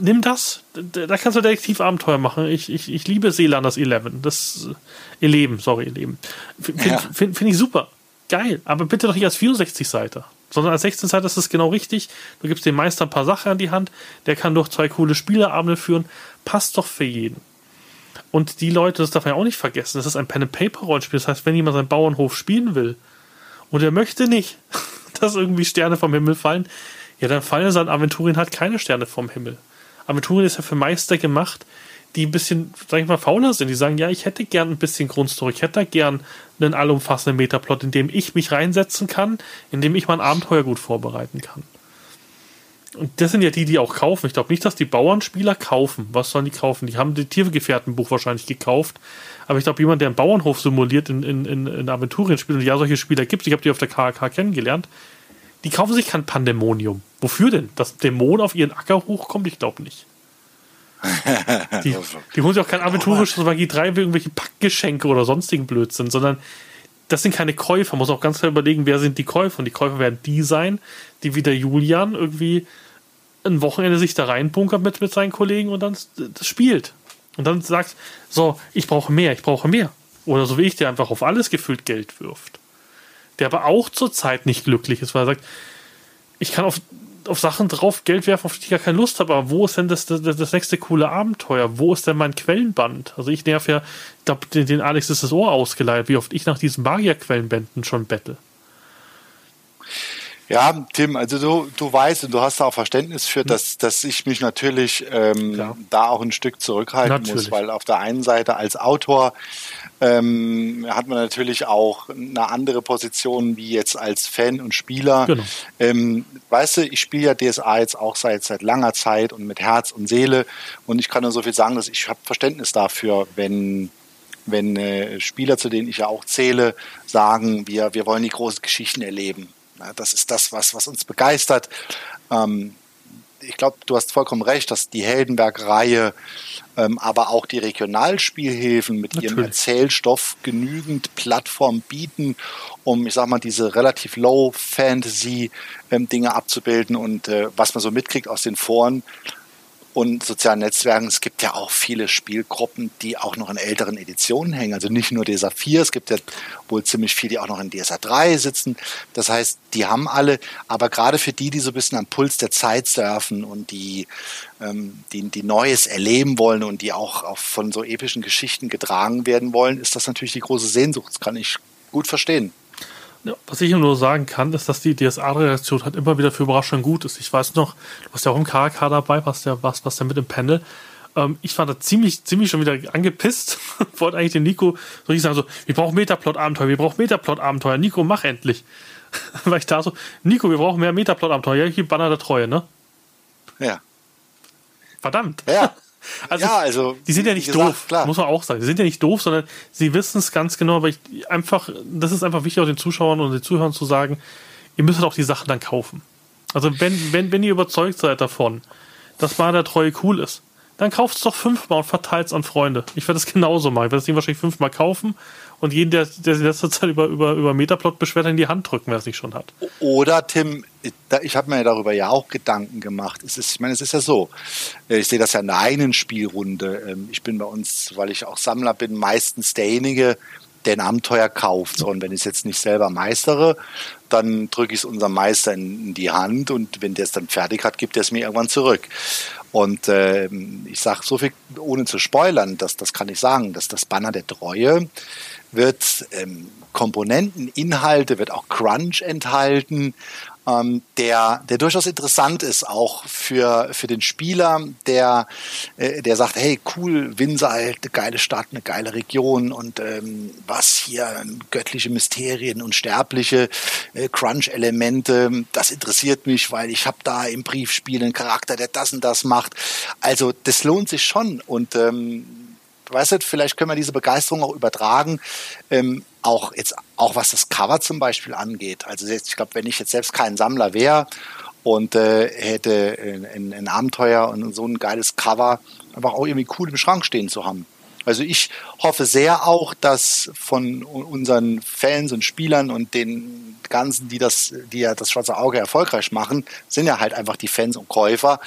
Nimm das, da kannst du Detektivabenteuer machen. Ich, ich, ich liebe Seelanders 11. Das, ihr Leben, sorry, ihr Leben. Finde ja. find, find ich super. Geil. Aber bitte doch nicht als 64-Seiter sondern als 16 Seiter ist es genau richtig. Du gibst dem Meister ein paar Sachen an die Hand, der kann durch zwei coole Spieleabende führen. Passt doch für jeden. Und die Leute, das darf man ja auch nicht vergessen, das ist ein Pen-and-Paper-Rollenspiel. Das heißt, wenn jemand seinen Bauernhof spielen will und er möchte nicht, dass irgendwie Sterne vom Himmel fallen, ja, dann fallen seinen Aventurien halt keine Sterne vom Himmel. Aventurien ist ja für Meister gemacht, die ein bisschen, sag ich mal, fauler sind. Die sagen, ja, ich hätte gern ein bisschen Grundstory, ich hätte gern einen allumfassenden Metaplot, in dem ich mich reinsetzen kann, in dem ich mein Abenteuer gut vorbereiten kann. Und das sind ja die, die auch kaufen. Ich glaube nicht, dass die Bauernspieler kaufen. Was sollen die kaufen? Die haben das Tiergefährtenbuch wahrscheinlich gekauft. Aber ich glaube, jemand, der einen Bauernhof simuliert in, in, in, Aventurien spielt und ja solche Spieler gibt, ich habe die auf der KK kennengelernt, die kaufen sich kein Pandemonium. Wofür denn? Dass Dämon auf ihren Acker hochkommt? Ich glaube nicht. Die, die holen sich auch kein aventurisches Magie 3 irgendwelche Packgeschenke oder sonstigen Blödsinn, sondern das sind keine Käufer. Man muss auch ganz klar überlegen, wer sind die Käufer. Und die Käufer werden die sein, die wie der Julian irgendwie ein Wochenende sich da reinbunkert mit, mit seinen Kollegen und dann das spielt. Und dann sagt, so, ich brauche mehr, ich brauche mehr. Oder so wie ich, der einfach auf alles gefühlt Geld wirft. Der aber auch zurzeit nicht glücklich ist, weil er sagt, ich kann auf auf Sachen drauf Geld werfen, auf die ich gar keine Lust habe. Aber wo ist denn das, das, das nächste coole Abenteuer? Wo ist denn mein Quellenband? Also ich nerv ja, ich den, den, Alex ist das Ohr ausgeleiht, wie oft ich nach diesen Magierquellenbänden schon bettel. Ja, Tim, also du, du weißt und du hast da auch Verständnis für, dass, dass ich mich natürlich ähm, da auch ein Stück zurückhalten natürlich. muss, weil auf der einen Seite als Autor ähm, hat man natürlich auch eine andere Position wie jetzt als Fan und Spieler. Genau. Ähm, weißt du, ich spiele ja DSA jetzt auch seit, seit langer Zeit und mit Herz und Seele und ich kann nur so viel sagen, dass ich habe Verständnis dafür, wenn wenn äh, Spieler, zu denen ich ja auch zähle, sagen, wir, wir wollen die großen Geschichten erleben. Das ist das, was, was uns begeistert. Ähm, ich glaube, du hast vollkommen recht, dass die Heldenberg-Reihe, ähm, aber auch die Regionalspielhilfen mit Natürlich. ihrem Erzählstoff genügend Plattform bieten, um, ich sag mal, diese relativ Low-Fantasy-Dinge ähm, abzubilden und äh, was man so mitkriegt aus den Foren. Und sozialen Netzwerken. Es gibt ja auch viele Spielgruppen, die auch noch in älteren Editionen hängen. Also nicht nur DSA 4, es gibt ja wohl ziemlich viele, die auch noch in DSA 3 sitzen. Das heißt, die haben alle, aber gerade für die, die so ein bisschen am Puls der Zeit surfen und die, ähm, die, die Neues erleben wollen und die auch, auch von so epischen Geschichten getragen werden wollen, ist das natürlich die große Sehnsucht. Das kann ich gut verstehen. Ja, was ich nur sagen kann, ist, dass die DSA-Reaktion halt immer wieder für Überraschungen gut ist. Ich weiß noch, du warst ja auch im KK dabei, was der, was, was der mit im Panel. Ähm, ich war da ziemlich, ziemlich schon wieder angepisst. Wollte eigentlich den Nico so richtig sagen, so, wir brauchen Metaplot-Abenteuer, wir brauchen Metaplot-Abenteuer. Nico, mach endlich. Weil ich da so, Nico, wir brauchen mehr Metaplot-Abenteuer. Ja, hier Banner der Treue, ne? Ja. Verdammt. Ja. Also, ja, also die sind ja nicht gesagt, doof, klar. muss man auch sagen. Die sind ja nicht doof, sondern sie wissen es ganz genau, aber ich einfach, das ist einfach wichtig, auch den Zuschauern und den Zuhörern zu sagen, ihr müsst auch die Sachen dann kaufen. Also wenn, wenn, wenn ihr überzeugt seid davon, dass Bar der Treue cool ist, dann kauft es doch fünfmal und verteilt es an Freunde. Ich werde es genauso machen. Ich werde das Ding wahrscheinlich fünfmal kaufen und jeden, der, der sich letzte Zeit über, über, über Metaplot beschwert, in die Hand drücken, wer es nicht schon hat. Oder Tim, ich habe mir darüber ja auch Gedanken gemacht. Es ist, ich meine, es ist ja so. äh, Ich sehe das ja in der einen Spielrunde. Ähm, Ich bin bei uns, weil ich auch Sammler bin, meistens derjenige, der ein Abenteuer kauft. Und wenn ich es jetzt nicht selber meistere, dann drücke ich es unserem Meister in, die Hand und wenn der es dann fertig hat, gibt er es mir irgendwann zurück. Und ähm, ich sage so viel, ohne zu spoilern, dass, das kann ich sagen, dass das Banner der Treue wird ähm, Komponenten, Inhalte, wird auch Crunch enthalten, ähm, der, der durchaus interessant ist, auch für, für den Spieler, der, äh, der sagt, hey, cool, Windsal, eine geile Stadt, eine geile Region und ähm, was hier, göttliche Mysterien, unsterbliche äh, Crunch-Elemente, das interessiert mich, weil ich habe da im Briefspiel einen Charakter, der das und das macht. Also das lohnt sich schon und ähm, weißt du, vielleicht können wir diese Begeisterung auch übertragen, ähm, auch jetzt auch was das Cover zum Beispiel angeht. Also jetzt, ich glaube, wenn ich jetzt selbst kein Sammler wäre und äh, hätte ein, Abenteuer und so ein geiles Cover einfach auch irgendwie cool im Schrank stehen zu haben. Also ich hoffe sehr auch, dass von unseren Fans und Spielern und den ganzen, die das, die ja das Schwarze Auge erfolgreich machen, sind ja halt einfach die Fans und Käufer,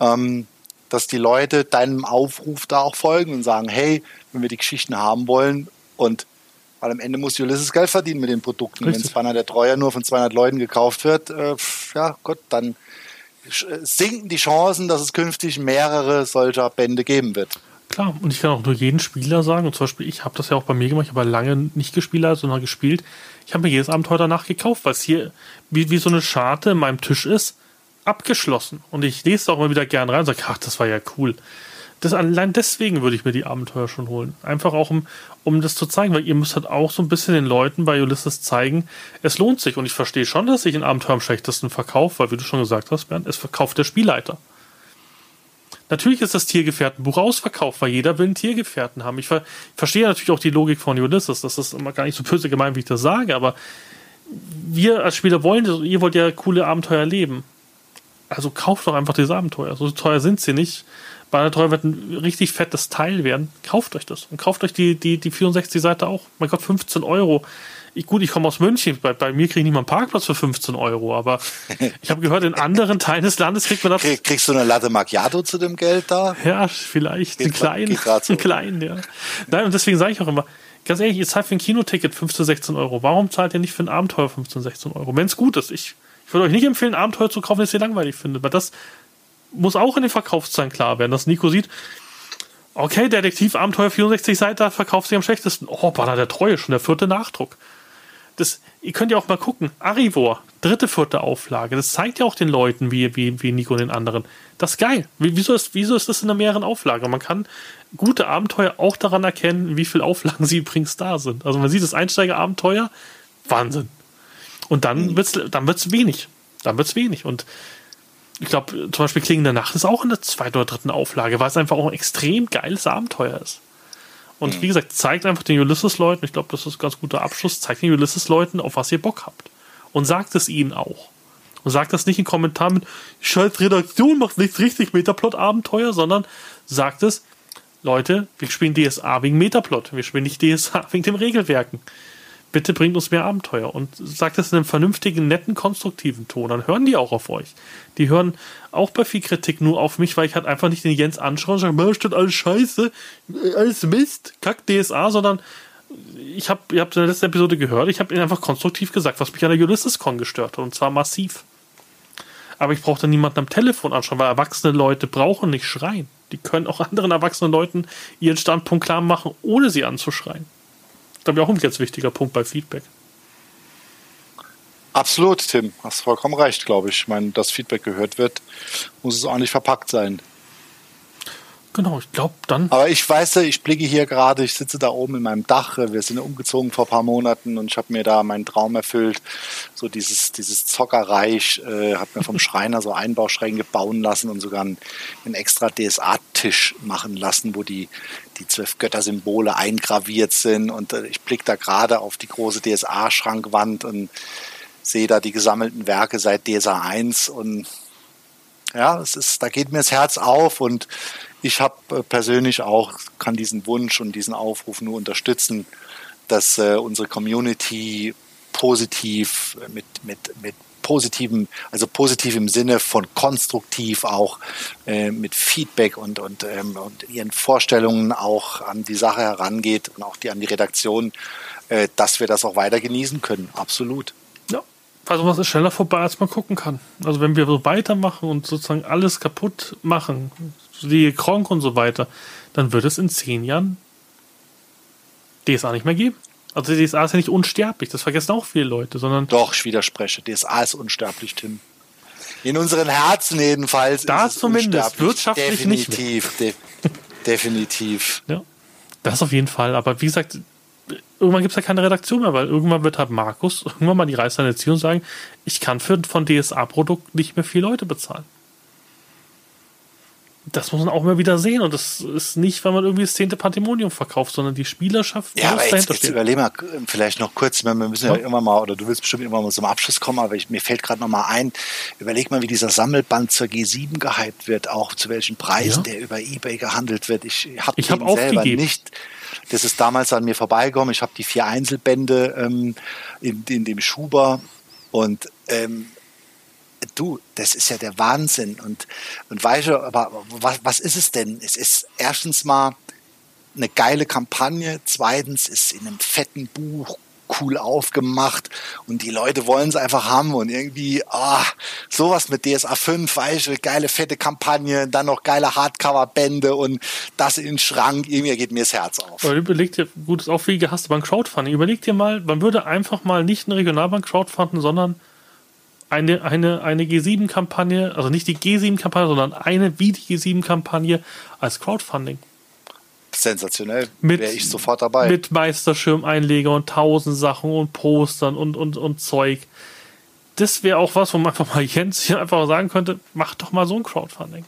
ähm, dass die Leute deinem Aufruf da auch folgen und sagen, hey, wenn wir die Geschichten haben wollen und weil am Ende muss Ulysses Geld verdienen mit den Produkten. Wenn Richtig. das Banner der Treue nur von 200 Leuten gekauft wird, äh, ja gut, dann sch- sinken die Chancen, dass es künftig mehrere solcher Bände geben wird. Klar, und ich kann auch nur jeden Spieler sagen, und zum Beispiel, ich habe das ja auch bei mir gemacht, ich habe lange nicht gespielt, sondern gespielt. Ich habe mir jedes Abenteuer danach gekauft, weil es hier wie, wie so eine Scharte in meinem Tisch ist, abgeschlossen. Und ich lese da auch immer wieder gern rein und sage, ach, das war ja cool. Das, allein deswegen würde ich mir die Abenteuer schon holen. Einfach auch, um, um das zu zeigen, weil ihr müsst halt auch so ein bisschen den Leuten bei Ulysses zeigen, es lohnt sich. Und ich verstehe schon, dass sich ein Abenteuer am schlechtesten verkauft, weil, wie du schon gesagt hast, Bernd, es verkauft der Spielleiter. Natürlich ist das Tiergefährtenbuch ausverkauft, weil jeder will einen Tiergefährten haben. Ich ver verstehe natürlich auch die Logik von Ulysses. Das ist immer gar nicht so böse gemeint, wie ich das sage, aber wir als Spieler wollen das, ihr wollt ja coole Abenteuer erleben. Also kauft doch einfach diese Abenteuer. So teuer sind sie nicht. Bei einer Treue wird ein richtig fettes Teil werden. Kauft euch das. Und kauft euch die, die, die 64-Seite auch. Mein Gott, 15 Euro. Ich, gut, ich komme aus München. Bei, bei mir kriege ich nicht mal einen Parkplatz für 15 Euro. Aber ich habe gehört, in anderen Teilen des Landes kriegt man das. Krieg, kriegst du eine Latte Macchiato zu dem Geld da? Ja, vielleicht. Geht einen kleinen. so. Einen kleinen, ja. Nein, und deswegen sage ich auch immer, ganz ehrlich, ihr zahlt für ein Kinoticket 15, 16 Euro. Warum zahlt ihr nicht für ein Abenteuer 15, 16 Euro? Wenn es gut ist. Ich, ich würde euch nicht empfehlen, Abenteuer zu kaufen, das ihr langweilig findet, weil das muss auch in den Verkaufszahlen klar werden, dass Nico sieht, okay, Detektiv Abenteuer 64 Seiten, verkauft sich am schlechtesten. Oh, Banner der Treue, schon der vierte Nachdruck. Das, ihr könnt ja auch mal gucken. Arivor, dritte, vierte Auflage. Das zeigt ja auch den Leuten, wie, wie, wie Nico und den anderen. Das ist geil. Wie- Wieso ist, wieso ist das in einer mehreren Auflage? Man kann gute Abenteuer auch daran erkennen, wie viele Auflagen sie übrigens da sind. Also man sieht das Einsteigerabenteuer, Wahnsinn. Und dann wird's, dann wird's wenig. Dann wird's wenig. Und ich glaube, zum Beispiel Klingen der Nacht ist auch in der zweiten oder dritten Auflage, weil es einfach auch ein extrem geiles Abenteuer ist. Und wie gesagt, zeigt einfach den Ulysses-Leuten, ich glaube, das ist ein ganz guter Abschluss, zeigt den Ulysses-Leuten, auf was ihr Bock habt. Und sagt es ihnen auch. Und sagt das nicht in Kommentaren mit, scheiß Redaktion macht nichts richtig, Metaplot-Abenteuer, sondern sagt es, Leute, wir spielen DSA wegen Metaplot, wir spielen nicht DSA wegen den Regelwerken. Bitte bringt uns mehr Abenteuer und sagt das in einem vernünftigen, netten, konstruktiven Ton. Dann hören die auch auf euch. Die hören auch bei viel Kritik nur auf mich, weil ich halt einfach nicht den Jens anschaue und sage, steht alles scheiße, alles Mist, kack DSA, sondern ich habe, ihr habt in der letzten Episode gehört, ich habe ihnen einfach konstruktiv gesagt, was mich an der Ulysses-Con gestört hat und zwar massiv. Aber ich brauche dann niemanden am Telefon anschauen, weil erwachsene Leute brauchen nicht schreien. Die können auch anderen erwachsenen Leuten ihren Standpunkt klar machen, ohne sie anzuschreien. Das ist auch ein ganz wichtiger Punkt bei Feedback. Absolut, Tim. Hast vollkommen recht, glaube ich. Ich meine, dass Feedback gehört wird, muss es auch nicht verpackt sein. Genau, ich glaube dann. Aber ich weiß, ich blicke hier gerade, ich sitze da oben in meinem Dach. Wir sind umgezogen vor ein paar Monaten und ich habe mir da meinen Traum erfüllt. So dieses, dieses Zockerreich, äh, habe mir vom Schreiner so Einbauschränke bauen lassen und sogar einen, einen extra DSA-Tisch machen lassen, wo die, die zwölf Götter-Symbole eingraviert sind. Und äh, ich blicke da gerade auf die große DSA-Schrankwand und sehe da die gesammelten Werke seit DSA 1 und ja, es ist, da geht mir das Herz auf und ich habe äh, persönlich auch, kann diesen Wunsch und diesen Aufruf nur unterstützen, dass äh, unsere Community positiv äh, mit, mit, mit positiven, also positiv im Sinne von konstruktiv auch äh, mit Feedback und, und, ähm, und ihren Vorstellungen auch an die Sache herangeht und auch die an die Redaktion, äh, dass wir das auch weiter genießen können. Absolut. Ja, also was ist schneller vorbei, als man gucken kann. Also wenn wir so weitermachen und sozusagen alles kaputt machen, die Kronk und so weiter, dann wird es in zehn Jahren DSA nicht mehr geben. Also die DSA ist ja nicht unsterblich, das vergessen auch viele Leute, sondern. Doch, ich widerspreche. DSA ist unsterblich, Tim. In unseren Herzen jedenfalls. Da zumindest, wirtschaftlich definitiv, nicht. De definitiv. Ja. Das auf jeden Fall. Aber wie gesagt, irgendwann gibt es ja keine Redaktion mehr, weil irgendwann wird halt Markus irgendwann mal die Reißleine ziehen und sagen, ich kann für von DSA-Produkt nicht mehr viele Leute bezahlen das muss man auch immer wieder sehen. Und das ist nicht, weil man irgendwie das zehnte Pantimonium verkauft, sondern die Spielerschaft ja, aber jetzt, jetzt überlegen wir vielleicht noch kurz, wir müssen ja, ja irgendwann mal, oder du willst bestimmt irgendwann mal zum Abschluss kommen, aber ich, mir fällt gerade noch mal ein, überleg mal, wie dieser Sammelband zur G7 gehypt wird, auch zu welchen Preisen ja. der über Ebay gehandelt wird. Ich habe ich hab selber nicht das ist damals an mir vorbeigekommen. Ich habe die vier Einzelbände ähm, in, in dem Schuber und ähm, du, das ist ja der Wahnsinn. Und, und weißt du, aber was, was ist es denn? Es ist erstens mal eine geile Kampagne, zweitens ist in einem fetten Buch cool aufgemacht und die Leute wollen es einfach haben und irgendwie, ah, sowas mit DSA 5, weißt du, geile fette Kampagne, dann noch geile Hardcover-Bände und das in den Schrank, irgendwie geht mir das Herz auf. Aber überleg dir, gut, ist auch viel gehasst beim Crowdfunding, überleg dir mal, man würde einfach mal nicht eine Regionalbank crowdfunden, sondern eine, eine, eine G7-Kampagne, also nicht die G7-Kampagne, sondern eine wie die G7-Kampagne als Crowdfunding. Sensationell. Wäre ich sofort dabei. Mit Meisterschirmeinleger und tausend Sachen und Postern und, und, und Zeug. Das wäre auch was, wo man einfach mal Jens hier einfach sagen könnte, mach doch mal so ein Crowdfunding.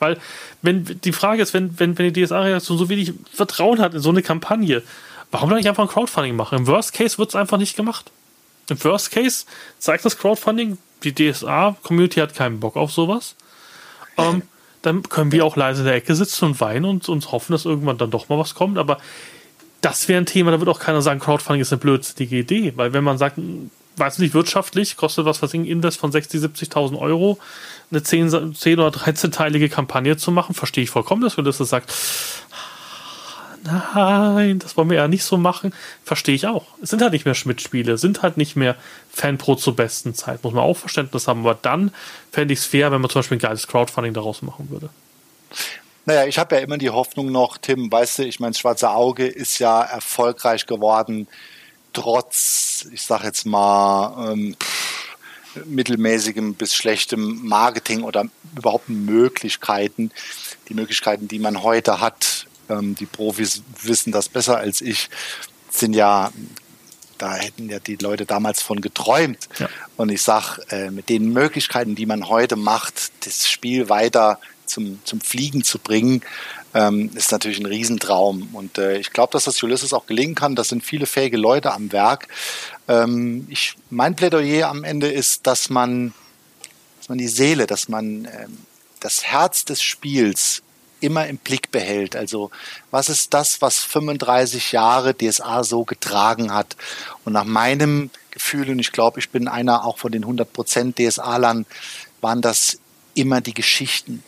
Weil, wenn, die Frage ist, wenn, wenn, wenn die DSA-Redaktion so wenig Vertrauen hat in so eine Kampagne, warum dann nicht einfach ein Crowdfunding machen? Im Worst Case wird es einfach nicht gemacht. Im Worst Case zeigt das Crowdfunding, die DSA-Community hat keinen Bock auf sowas. Ähm, dann können wir auch leise in der Ecke sitzen und weinen und uns hoffen, dass irgendwann dann doch mal was kommt. Aber das wäre ein Thema, da wird auch keiner sagen, Crowdfunding ist eine blödsinnige Idee. Weil wenn man sagt, weiß nicht, wirtschaftlich kostet was, was ein Invest von 60.000, 70.000 Euro, eine 10, 10 oder 13-teilige Kampagne zu machen, verstehe ich vollkommen, dass Ulysses sagt, nein, das wollen wir ja nicht so machen. Verstehe ich auch. Es sind halt nicht mehr Schmidt-Spiele, sind halt nicht mehr Fanpro zur besten Zeit. Muss man auch Verständnis haben. Aber dann fände ich es fair, wenn man zum Beispiel ein geiles Crowdfunding daraus machen würde. Naja, ich habe ja immer die Hoffnung noch, Tim, weißt du, ich meine, Schwarze Auge ist ja erfolgreich geworden, trotz, ich sag jetzt mal, ähm, mittelmäßigem bis schlechtem Marketing oder überhaupt Möglichkeiten, die Möglichkeiten, die man heute hat, ähm, die Profis wissen das besser als ich, sind ja, da hätten ja die Leute damals von geträumt. Ja. Und ich sage, äh, mit den Möglichkeiten, die man heute macht, das Spiel weiter zum, zum Fliegen zu bringen, ähm, ist natürlich ein Riesentraum. Und äh, ich glaube, dass das Ulysses auch gelingen kann. Das sind viele fähige Leute am Werk. Ähm, ich, mein Plädoyer am Ende ist, dass man, dass man die Seele, dass man ähm, das Herz des Spiels immer im Blick behält. Also was ist das, was 35 Jahre DSA so getragen hat? Und nach meinem Gefühl, und ich glaube, ich bin einer auch von den 100 Prozent DSA-Lern, waren das immer die Geschichten,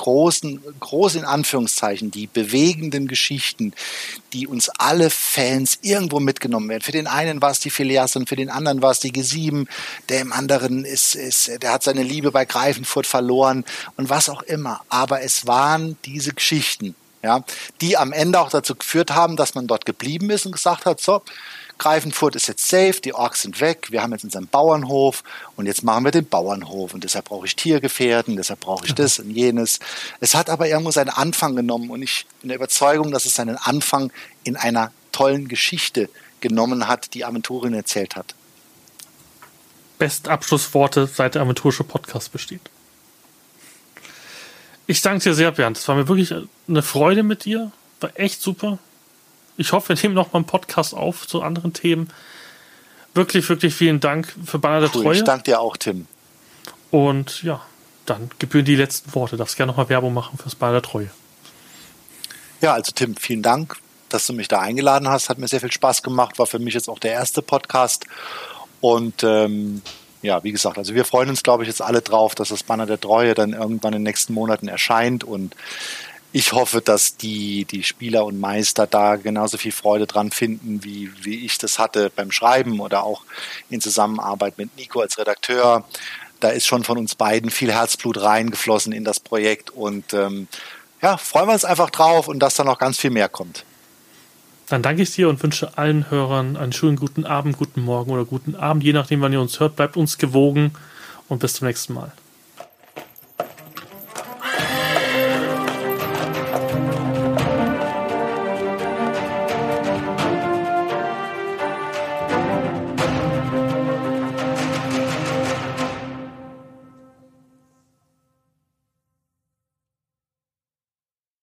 großen, groß in Anführungszeichen, die bewegenden Geschichten, die uns alle Fans irgendwo mitgenommen werden. Für den einen war es die Filias und für den anderen war es die G7, der im anderen ist, ist, der hat seine Liebe bei Greifenfurt verloren und was auch immer. Aber es waren diese Geschichten, ja, die am Ende auch dazu geführt haben, dass man dort geblieben ist und gesagt hat, so, Greifenfurt ist jetzt safe, die Orks sind weg, wir haben jetzt unseren Bauernhof und jetzt machen wir den Bauernhof und deshalb brauche ich Tiergefährten, deshalb brauche ich das und jenes. Es hat aber irgendwo seinen Anfang genommen und ich bin der Überzeugung, dass es seinen Anfang in einer tollen Geschichte genommen hat, die Aventurin erzählt hat. Best Abschlussworte seit der Aventurische Podcast besteht. Ich danke dir sehr, Bernd. Es war mir wirklich eine Freude mit dir. War echt super. Ich hoffe, wir nehmen noch mal einen Podcast auf zu anderen Themen. Wirklich, wirklich vielen Dank für Banner der cool, Treue. Ich danke dir auch, Tim. Und ja, dann gebühren die letzten Worte. Darfst gerne noch mal Werbung machen fürs Banner der Treue. Ja, also Tim, vielen Dank, dass du mich da eingeladen hast. Hat mir sehr viel Spaß gemacht. War für mich jetzt auch der erste Podcast. Und ähm, ja, wie gesagt, also wir freuen uns, glaube ich, jetzt alle drauf, dass das Banner der Treue dann irgendwann in den nächsten Monaten erscheint. Und ich hoffe, dass die, die Spieler und Meister da genauso viel Freude dran finden, wie, wie ich das hatte beim Schreiben oder auch in Zusammenarbeit mit Nico als Redakteur. Da ist schon von uns beiden viel Herzblut reingeflossen in das Projekt und ähm, ja, freuen wir uns einfach drauf und dass da noch ganz viel mehr kommt. Dann danke ich dir und wünsche allen Hörern einen schönen guten Abend, guten Morgen oder guten Abend, je nachdem, wann ihr uns hört. Bleibt uns gewogen und bis zum nächsten Mal.